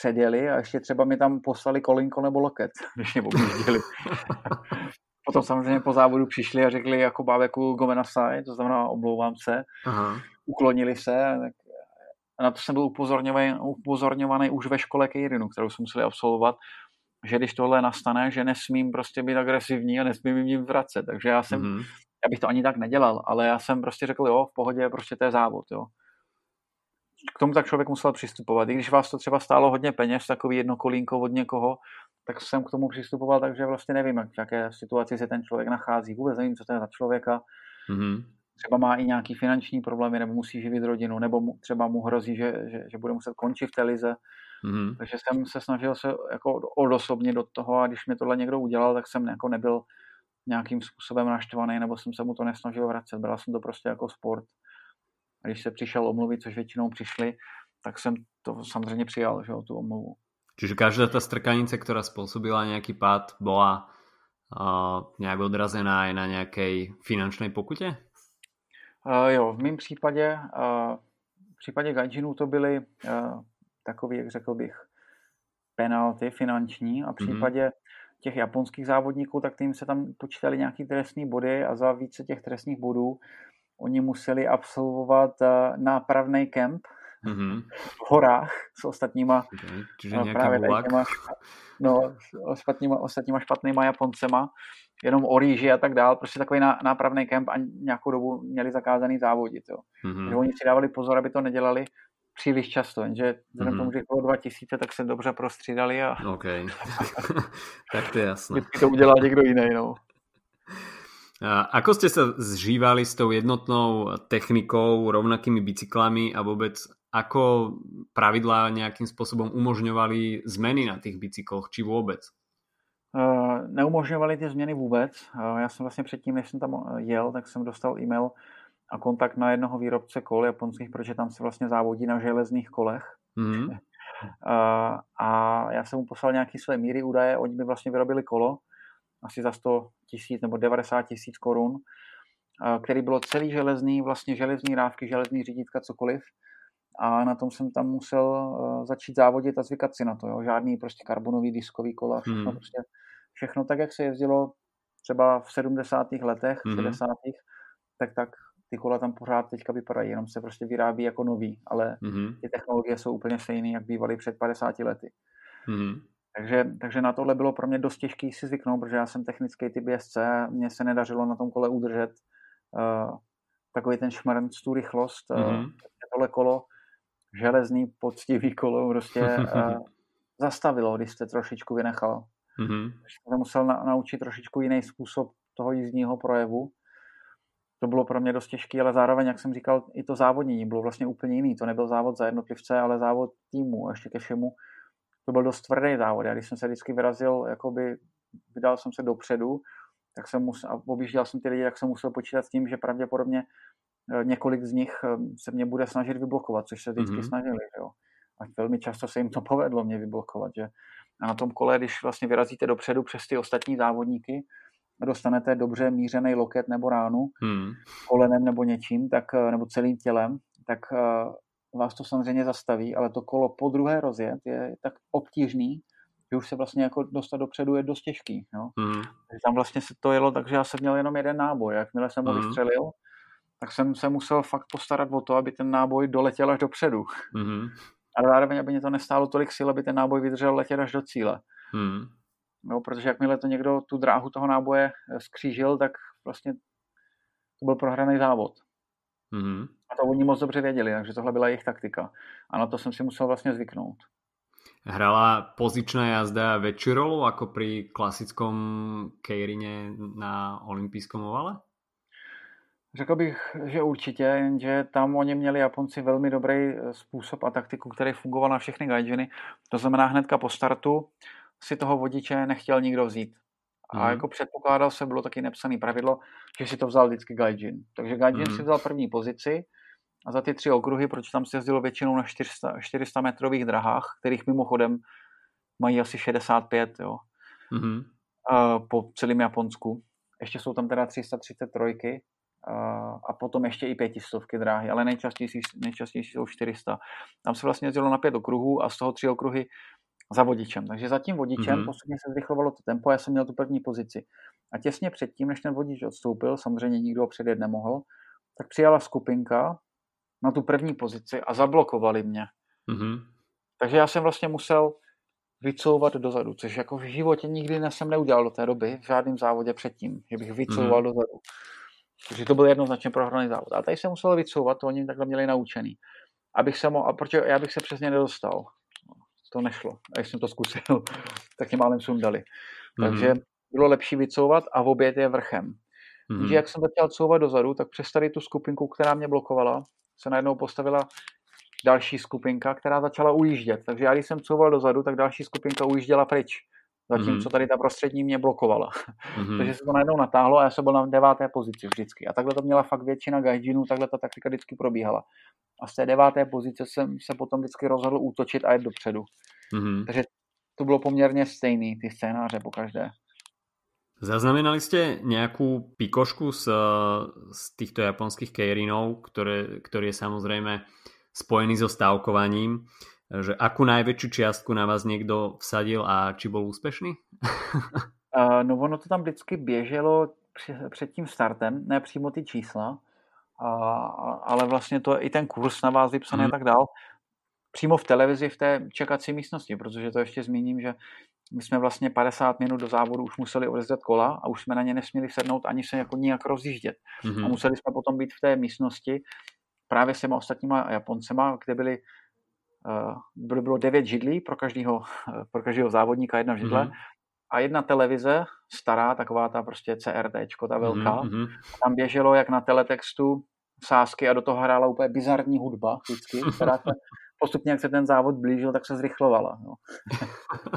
předjeli a ještě třeba mi tam poslali kolinko nebo loket, <laughs> když mě objížděli. <laughs> Potom samozřejmě po závodu přišli a řekli jako bábeku gomenasai, to znamená oblouvám se, Aha. uklonili se, tak a na to jsem byl upozorňovaný, upozorňovaný už ve škole Keirinu, kterou jsme museli absolvovat, že když tohle nastane, že nesmím prostě být agresivní a nesmím jim vracet. Takže já jsem, mm-hmm. já bych to ani tak nedělal, ale já jsem prostě řekl, jo, v pohodě, prostě to je závod, jo k tomu tak člověk musel přistupovat. I když vás to třeba stálo hodně peněz, takový jedno kolínko od někoho, tak jsem k tomu přistupoval, takže vlastně nevím, jak, v jaké situaci se ten člověk nachází. Vůbec nevím, co to je za člověka. Mm-hmm. Třeba má i nějaký finanční problémy, nebo musí živit rodinu, nebo mu, třeba mu hrozí, že, že, že bude muset končit v té lize. Mm-hmm. Takže jsem se snažil se jako odosobnit do toho a když mi tohle někdo udělal, tak jsem jako nebyl nějakým způsobem naštvaný, nebo jsem se mu to nesnažil vracet. Byla jsem to prostě jako sport. A když se přišel omluvit, což většinou přišli, tak jsem to samozřejmě přijal, že, tu omluvu. Čiže každá ta strkanice, která způsobila nějaký pád, byla uh, nějak odrazená i na nějaké finančné pokutě? Uh, jo, v mém případě, uh, v případě Gaijinu to byly uh, takový, jak řekl bych, penalty finanční a v mhm. případě mm-hmm. těch japonských závodníků, tak tím se tam počítali nějaký trestní body a za více těch trestních bodů oni museli absolvovat uh, nápravný kemp mm-hmm. v horách s ostatníma okay. Čiže no, právě těma, no, s ostatníma, ostatníma špatnýma Japoncema, jenom o rýži a tak dál, prostě takový ná, nápravný kemp a nějakou dobu měli zakázaný závodit. Jo. Mm-hmm. Že oni si dávali pozor, aby to nedělali příliš často, jenže vzhledem mm-hmm. tomu, že bylo 2000, tak se dobře prostřídali a... OK, <laughs> <laughs> tak to je jasné. Vždycky to udělal někdo jiný, no. A ako ste sa zžívali s tou jednotnou technikou, rovnakými bicyklami a vôbec ako pravidlá nejakým spôsobom umožňovali zmeny na těch bicykloch, či vůbec? Uh, neumožňovali ty změny vůbec. Já jsem vlastně předtím, než jsem tam jel, tak jsem dostal e-mail a kontakt na jednoho výrobce kol japonských, protože tam se vlastně závodí na železných kolech. Mm-hmm. <laughs> a já jsem mu poslal nějaké své míry údaje, oni mi vlastně vyrobili kolo, asi za 100 tisíc nebo 90 tisíc korun, který bylo celý železný, vlastně železný rávky, železný řídítka, cokoliv. A na tom jsem tam musel začít závodit a zvykat si na to. Jo. Žádný prostě karbonový diskový kola, všechno, hmm. prostě, všechno tak, jak se jezdilo třeba v 70. letech, v 60. Hmm. tak tak ty kola tam pořád teďka vypadají, jenom se prostě vyrábí jako nový, ale mm-hmm. ty technologie jsou úplně stejné, jak bývaly před 50 lety. Mm-hmm. Takže, takže na tohle bylo pro mě dost těžké si zvyknout, protože já jsem technický typ jezdce, mně se nedařilo na tom kole udržet uh, takový ten šmrnc, tu rychlost. Mm-hmm. Uh, tohle kolo, železný, poctivý kolo, prostě uh, <laughs> zastavilo, když jste trošičku vynechal. Mm-hmm. Jsem musel na, naučit trošičku jiný způsob toho jízdního projevu. To bylo pro mě dost těžké, ale zároveň, jak jsem říkal, i to závodnění bylo vlastně úplně jiný. To nebyl závod za jednotlivce, ale závod týmu. A ještě ke všemu to byl dost tvrdý závod. Já když jsem se vždycky vyrazil, jakoby vydal jsem se dopředu, tak jsem musel, a objížděl jsem ty lidi, tak jsem musel počítat s tím, že pravděpodobně eh, několik z nich eh, se mě bude snažit vyblokovat, což se vždycky mm-hmm. snažili. Jo. A velmi často se jim to <laughs> povedlo mě vyblokovat. Že? A na tom kole, když vlastně vyrazíte dopředu přes ty ostatní závodníky, dostanete dobře mířený loket nebo ránu, hmm. kolenem nebo něčím, tak, eh, nebo celým tělem, tak vás to samozřejmě zastaví, ale to kolo po druhé rozjet je tak obtížný, že už se vlastně jako dostat dopředu je dost těžký. No. Mm. Tam vlastně se to jelo, takže já jsem měl jenom jeden náboj. Jakmile jsem ho mm. vystřelil, tak jsem se musel fakt postarat o to, aby ten náboj doletěl až dopředu. Mm. Ale zároveň, aby mě to nestálo tolik sil, aby ten náboj vydržel letět až do cíle. Mm. No, protože jakmile to někdo tu dráhu toho náboje eh, skřížil, tak vlastně to byl prohraný závod. Mm-hmm. A to oni moc dobře věděli, takže tohle byla jejich taktika. A na to jsem si musel vlastně zvyknout. Hrala pozičná jazda větší rolu jako při klasickom kejrině na olympijskom ovale? Řekl bych, že určitě, jenže tam oni měli Japonci velmi dobrý eh, způsob a taktiku, který fungoval na všechny gaijiny. To znamená hnedka po startu si toho vodiče nechtěl nikdo vzít. A mm. jako předpokládal se, bylo taky nepsané pravidlo, že si to vzal vždycky Gaijin. Takže Gaijin mm. si vzal první pozici a za ty tři okruhy, proč tam se jezdilo většinou na 400, 400 metrových drahách, kterých mimochodem mají asi 65, jo, mm. po celém Japonsku. Ještě jsou tam teda 333 a potom ještě i pětistovky dráhy, ale nejčastější, nejčastější jsou 400. Tam se vlastně jezdilo na pět okruhů a z toho tři okruhy za vodičem. Takže za tím vodičem mm-hmm. postupně se zrychlovalo to tempo, já jsem měl tu první pozici. A těsně předtím, než ten vodič odstoupil, samozřejmě nikdo ho předjet nemohl, tak přijala skupinka na tu první pozici a zablokovali mě. Mm-hmm. Takže já jsem vlastně musel vycouvat dozadu, což jako v životě nikdy jsem neudělal do té doby v žádném závodě předtím, že bych vycouval mm-hmm. dozadu. Takže to byl jednoznačně prohraný závod. A tady jsem musel vycouvat, to oni takhle měli naučený. Abych se mo- a protože já bych se přesně nedostal to nešlo. A když jsem to zkusil, <laughs> tak mě málem sundali. Mm-hmm. Takže bylo lepší vycouvat a v oběd je vrchem. Mm-hmm. Že jak jsem začal couvat dozadu, tak přes tady tu skupinku, která mě blokovala, se najednou postavila další skupinka, která začala ujíždět. Takže já když jsem couval dozadu, tak další skupinka ujížděla pryč. Zatímco mhm. tady ta prostřední mě blokovala. Mm-hmm. <laughs> Takže se to najednou natáhlo a já jsem byl na deváté pozici vždycky. A takhle to měla fakt většina gajdžinů, takhle ta taktika vždycky probíhala. A z té deváté pozice jsem se potom vždycky rozhodl útočit a jet dopředu. Mm-hmm. Takže to bylo poměrně stejný, ty scénáře po každé. Zaznamenali ste nejakú pikošku z, z týchto japonských keirinov, ktoré, ktorý je samozrejme spojený so stávkovaním, že akú najväčšiu čiastku na vás niekto vsadil a či bol úspešný? uh, <laughs> no ono to tam vždycky běželo před tím startem, ne přímo ty čísla, ale vlastně to i ten kurz na vás vypsaný hmm. a tak dál, přímo v televizi v té čekací místnosti, protože to ještě zmíním, že my jsme vlastně 50 minut do závodu už museli odezdat kola a už jsme na ně nesměli sednout ani se jako nijak rozjíždět. Mm-hmm. A museli jsme potom být v té místnosti právě s těma ostatníma Japoncema, kde byly uh, bylo, bylo devět židlí pro každého, pro každého závodníka jedna židle mm-hmm. a jedna televize, stará, taková ta prostě CRT, ta velká. Mm-hmm. Tam běželo jak na teletextu sásky a do toho hrála úplně bizarní hudba vždycky, která se postupně, jak se ten závod blížil, tak se zrychlovala. No.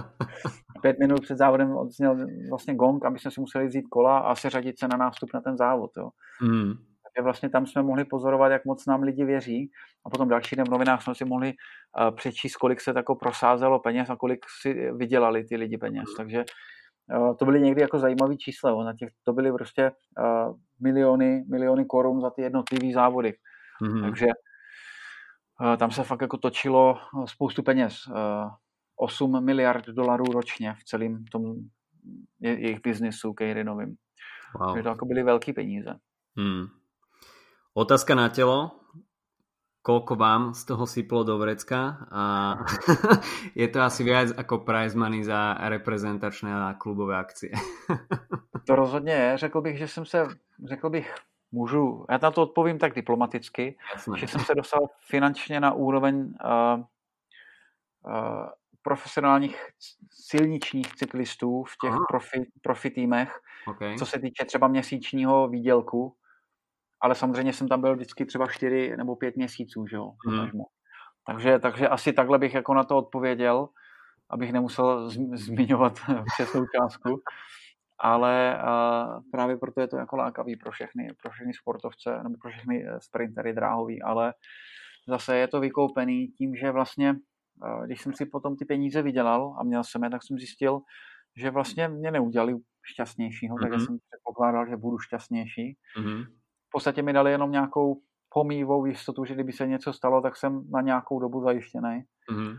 <laughs> Pět minut před závodem odzněl vlastně gong, aby jsme si museli vzít kola a seřadit se na nástup na ten závod. Jo. Mm. Takže vlastně tam jsme mohli pozorovat, jak moc nám lidi věří a potom další den v novinách jsme si mohli uh, přečíst, kolik se tako prosázelo peněz a kolik si vydělali ty lidi peněz. Takže uh, to byly někdy jako zajímavé čísla. Na těch, to byly prostě uh, miliony, miliony korun za ty jednotlivé závody. Mm-hmm. Takže Eh, tam se fakt jako točilo eh, spoustu peněz. 8 eh, miliard dolarů ročně v celém tom jejich biznisu Kejrinovým. Wow. Takže to jako byly velké peníze. Hmm. Otázka na tělo. Koľko vám z toho syplo do vrecka a <laughs> je to asi viac ako prize money za reprezentačné a klubové akcie. to rozhodně je. Řekl bych, že jsem se, řekl bych, Můžu, já na to odpovím tak diplomaticky, Jasně. že jsem se dostal finančně na úroveň uh, uh, profesionálních silničních cyklistů v těch profi, profi týmech, okay. co se týče třeba měsíčního výdělku, ale samozřejmě jsem tam byl vždycky třeba čtyři nebo pět měsíců, že jo, hmm. takže, takže asi takhle bych jako na to odpověděl, abych nemusel zmiňovat <laughs> přesnou částku ale uh, právě proto je to jako lákavý pro všechny, pro všechny sportovce nebo pro všechny eh, sprintery dráhový, ale zase je to vykoupený tím, že vlastně, uh, když jsem si potom ty peníze vydělal a měl jsem je, tak jsem zjistil, že vlastně mě neudělali šťastnějšího, mm-hmm. takže jsem předpokládal, že budu šťastnější. Mm-hmm. V podstatě mi dali jenom nějakou pomývou jistotu, že kdyby se něco stalo, tak jsem na nějakou dobu zajištěný. Mm-hmm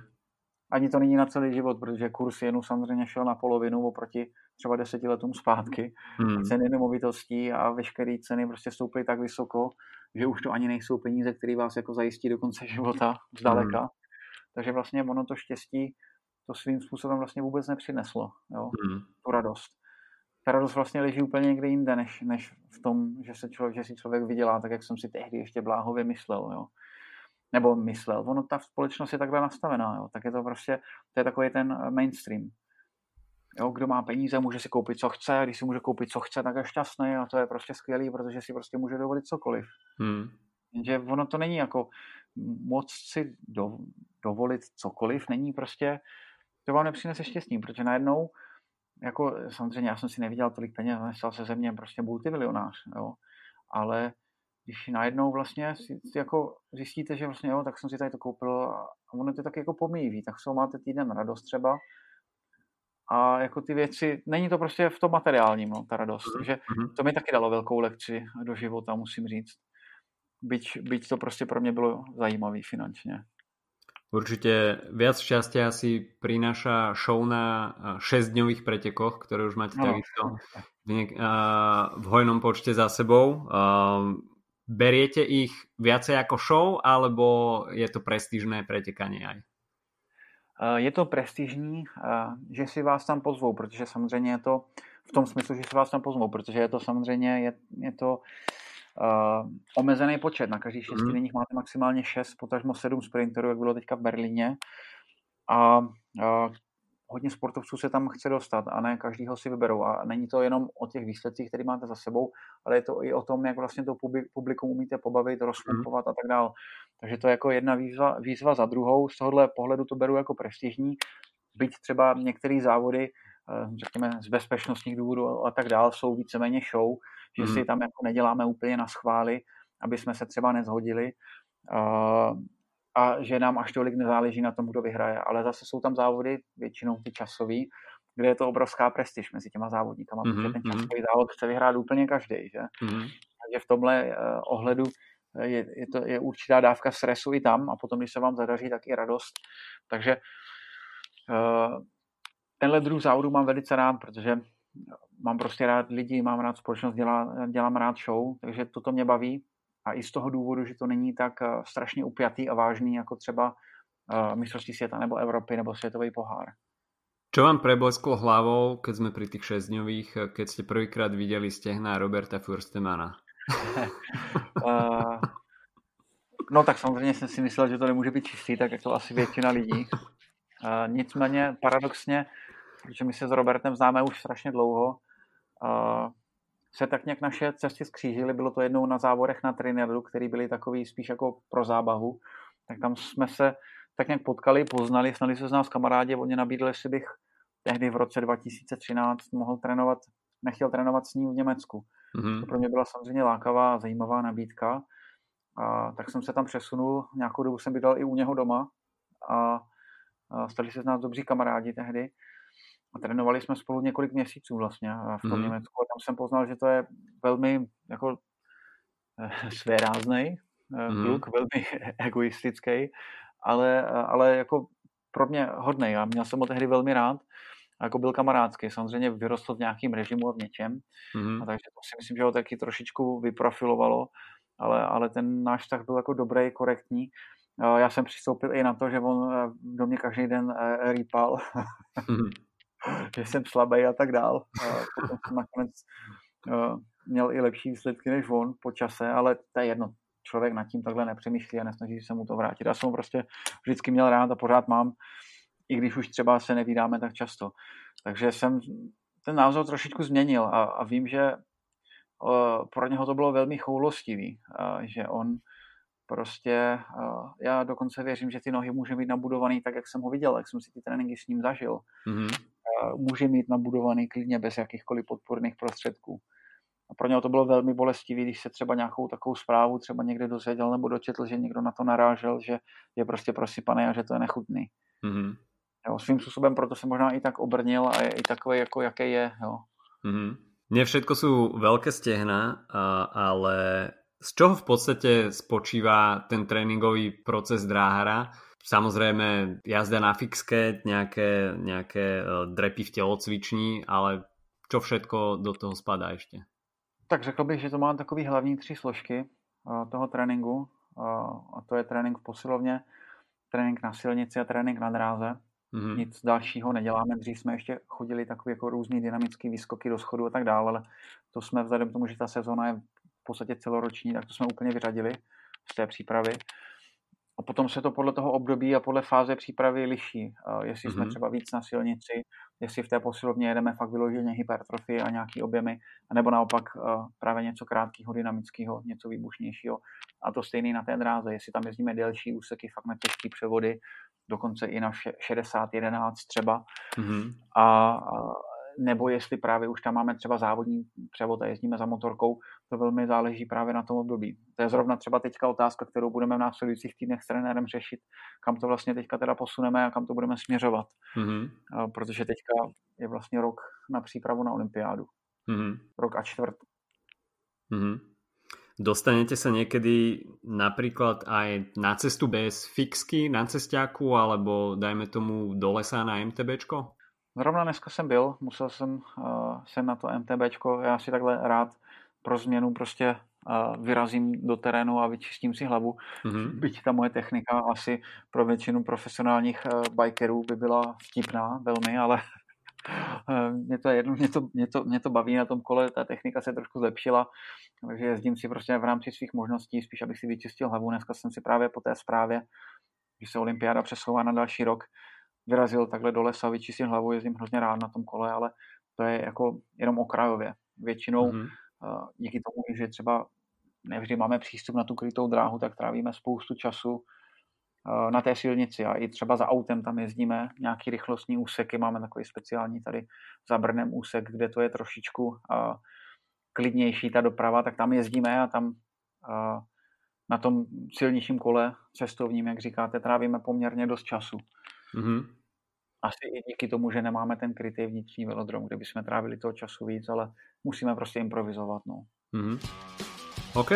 ani to není na celý život, protože kurz jenu samozřejmě šel na polovinu oproti třeba deseti letům zpátky. Hmm. Ceny nemovitostí a veškeré ceny prostě stouply tak vysoko, že už to ani nejsou peníze, které vás jako zajistí do konce života zdaleka. Hmm. Takže vlastně ono to štěstí to svým způsobem vlastně vůbec nepřineslo, jo? Hmm. tu radost. Ta radost vlastně leží úplně někde jinde, než, než v tom, že, se člověk, že si člověk vydělá, tak jak jsem si tehdy ještě bláhově myslel. Jo? nebo myslel. Ono, ta společnost je takhle nastavená, jo. tak je to prostě, to je takový ten mainstream. Jo, kdo má peníze, může si koupit, co chce, a když si může koupit, co chce, tak je šťastný a to je prostě skvělý, protože si prostě může dovolit cokoliv. Hmm. Jenže ono to není jako moc si do, dovolit cokoliv, není prostě, to vám nepřinese štěstí, protože najednou, jako samozřejmě já jsem si neviděl tolik peněz, nestal se ze mě prostě multimilionář, jo, ale když najednou vlastně si, jako zjistíte, že vlastně jo, tak jsem si tady to koupil a ono to taky jako pomíjí, tak se máte týden radost třeba a jako ty věci, není to prostě v tom materiálním, no, ta radost, mm-hmm. takže mhm. to mi taky dalo velkou lekci do života, musím říct. Byť, byť to prostě pro mě bylo zajímavý finančně. Určite viac šťastia si prináša show na 6-dňových pretekoch, ktoré už máte no. takisto v, v hojnom počte za sebou. Beriete ich viacej ako show, alebo je to prestížné pretekanie aj? Eh, je to prestižní, eh, že si vás tam pozvou, protože samozřejmě je to v tom smyslu, že si vás tam pozvou, protože je to samozřejmě je, je to uh, omezený počet. Na každých šesti mm. máte maximálně šest, potažmo sedm sprinterů, jak bylo teďka v Berlíně. A uh, hodně sportovců se tam chce dostat a ne každýho si vyberou. A není to jenom o těch výsledcích, které máte za sebou, ale je to i o tom, jak vlastně to publikum umíte pobavit, rozpumpovat mm. a tak dále. Takže to je jako jedna výzva, výzva za druhou. Z tohohle pohledu to beru jako prestižní. Byť třeba některé závody řekněme, z bezpečnostních důvodů a tak dále, jsou víceméně show, že si tam jako neděláme úplně na schvály, aby jsme se třeba nezhodili a že nám až tolik nezáleží na tom, kdo vyhraje. Ale zase jsou tam závody, většinou ty časový, kde je to obrovská prestiž mezi těma závodníkama, mm-hmm. protože ten mhm. časový závod chce vyhrát úplně každý. Že? Mm-hmm. Takže v tomhle uh, ohledu je, je, to, je určitá dávka stresu i tam a potom, když se vám zadaří, tak i radost. Takže uh, tenhle druh závodu mám velice rád, protože mám prostě rád lidi, mám rád společnost, dělá, dělám rád show, takže toto mě baví a i z toho důvodu, že to není tak uh, strašně upjatý a vážný jako třeba uh, mistrovství světa nebo Evropy nebo světový pohár. Čo vám preblesklo hlavou, keď sme pri tých šesťdňových, keď ste prvýkrát videli stehna Roberta Furstemana? uh, <laughs> no tak samozřejmě jsem si myslel, že to nemůže být čistý, tak jako asi většina lidí. Uh, nicméně paradoxně, protože my se s Robertem známe už strašně dlouho, uh, se tak nějak naše cesty skřížily. Bylo to jednou na závodech na Trinidadu, který byly takový spíš jako pro zábavu. Tak tam jsme se tak nějak potkali, poznali, snali se z nás kamarádi, on mě nabídl, jestli bych tehdy v roce 2013 mohl trénovat, nechtěl trénovat s ním v Německu. Mm-hmm. To pro mě byla samozřejmě lákavá a zajímavá nabídka. A, tak jsem se tam přesunul, nějakou dobu jsem bydlel i u něho doma a, a stali se z nás dobří kamarádi tehdy. A trénovali jsme spolu několik měsíců vlastně v tom mm-hmm. Německu. A tam jsem poznal, že to je velmi jako eh, svéráznej mm-hmm. kluk, velmi <laughs> egoistický, ale, ale jako pro mě hodný. A měl jsem ho tehdy velmi rád jako byl kamarádský. Samozřejmě vyrostl v nějakém režimu a v něčem, mm-hmm. a takže to si myslím, že ho taky trošičku vyprofilovalo, ale, ale ten náš vztah byl jako dobrý, korektní. Já jsem přistoupil i na to, že on eh, do mě každý den eh, rýpal, mm-hmm. <laughs> že jsem slabý a tak dál. A potom jsem nakonec eh, měl i lepší výsledky než on po čase, ale to je jedno. Člověk nad tím takhle nepřemýšlí a nesnaží se mu to vrátit. Já jsem prostě vždycky měl rád a pořád mám i když už třeba se nevídáme tak často. Takže jsem ten názor trošičku změnil a, a vím, že uh, pro něho to bylo velmi choulostivý, uh, že on prostě, uh, já dokonce věřím, že ty nohy může mít nabudovaný tak, jak jsem ho viděl, jak jsem si ty tréninky s ním zažil. Mm-hmm. Může mít nabudovaný klidně bez jakýchkoliv podporných prostředků. A pro něho to bylo velmi bolestivý, když se třeba nějakou takovou zprávu třeba někde dozvěděl nebo dočetl, že někdo na to narážel, že je prostě prosypaný a že to je nechutný. Mm-hmm. Jo, svým způsobem proto se možná i tak obrnil a je i takový, jako jaký je. Jo. Mm-hmm. Nie všetko sú veľké stehna, ale z čoho v podstate spočíva ten tréningový proces dráhara? Samozrejme jazda na fixke, nejaké, nejaké e, drepy v tělocviční, ale čo všetko do toho spadá ještě? Tak řekl bych, že to má takový hlavní tři složky e, toho tréninku a to je trénink v posilovně, trénink na silnici a trénink na dráze. Mm-hmm. Nic dalšího neděláme. Dřív jsme ještě chodili takové jako různý dynamické výskoky do schodu a tak dále, ale to jsme vzhledem k tomu, že ta sezóna je v podstatě celoroční, tak to jsme úplně vyřadili z té přípravy. A potom se to podle toho období a podle fáze přípravy liší. Jestli mm-hmm. jsme třeba víc na silnici, jestli v té posilovně jedeme fakt vyloženě hypertrofie a nějaký objemy, nebo naopak právě něco krátkého, dynamického, něco výbušnějšího. A to stejný na té dráze, jestli tam jezdíme delší úseky, fakt na těžké převody, dokonce i na 60-11 třeba. Mm-hmm. A, a nebo jestli právě už tam máme třeba závodní převod a jezdíme za motorkou, to velmi záleží právě na tom období. To je zrovna třeba teďka otázka, kterou budeme v následujících týdnech s trenérem řešit, kam to vlastně teďka teda posuneme a kam to budeme směřovat. Mm-hmm. Protože teďka je vlastně rok na přípravu na olympiádu. Mm-hmm. Rok a čtvrt. Mm-hmm. Dostanete sa niekedy napríklad aj na cestu bez fixky na cestiaku alebo dajme tomu do lesa na MTBčko? Zrovna dneska jsem byl, musel jsem uh, se na to MTBčko, já si takhle rád pro změnu prostě uh, vyrazím do terénu a vyčistím si hlavu. Mm-hmm. Byť ta moje technika asi pro většinu profesionálních uh, bikerů by byla vtipná velmi, ale <laughs> mě to, jedno, mě, to, mě, to, mě to baví na tom kole, ta technika se trošku zlepšila, takže jezdím si prostě v rámci svých možností, spíš abych si vyčistil hlavu. Dneska jsem si právě po té zprávě, že se olympiáda přesouvá na další rok, vyrazil takhle do lesa, vyčistil hlavu, jezdím hrozně rád na tom kole, ale to je jako jenom okrajově. Většinou mm-hmm. díky tomu, že třeba nevždy máme přístup na tu krytou dráhu, tak trávíme spoustu času na té silnici a i třeba za autem tam jezdíme, nějaký rychlostní úseky, máme takový speciální tady za Brnem úsek, kde to je trošičku klidnější ta doprava, tak tam jezdíme a tam na tom silnějším kole cestovním, jak říkáte, trávíme poměrně dost času. Mm-hmm. Asi i díky tomu, že nemáme ten krytý vnitřní velodrom, kde bychom trávili toho času víc, ale musíme prostě improvizovat. No. Mm-hmm. OK,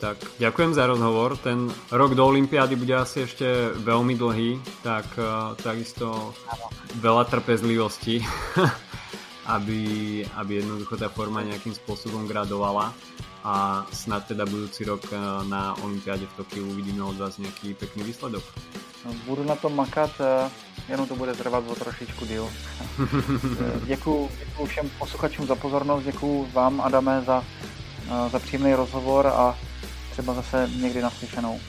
tak ďakujem za rozhovor. Ten rok do Olympiády bude asi ešte veľmi dlhý, tak uh, takisto veľa trpezlivosti, <laughs> aby, aby jednoducho tá forma nejakým spôsobom gradovala a snad teda budúci rok eh, na Olympiáde v Tokiu uvidíme od vás nejaký pekný výsledok. No, budu na tom makat, eh, jenom to bude trvat o trošičku díl. <laughs> děkuji, děkuji všem posluchačům za pozornost, děkuji vám, Adame, za za příjemný rozhovor a třeba zase někdy naslyšenou.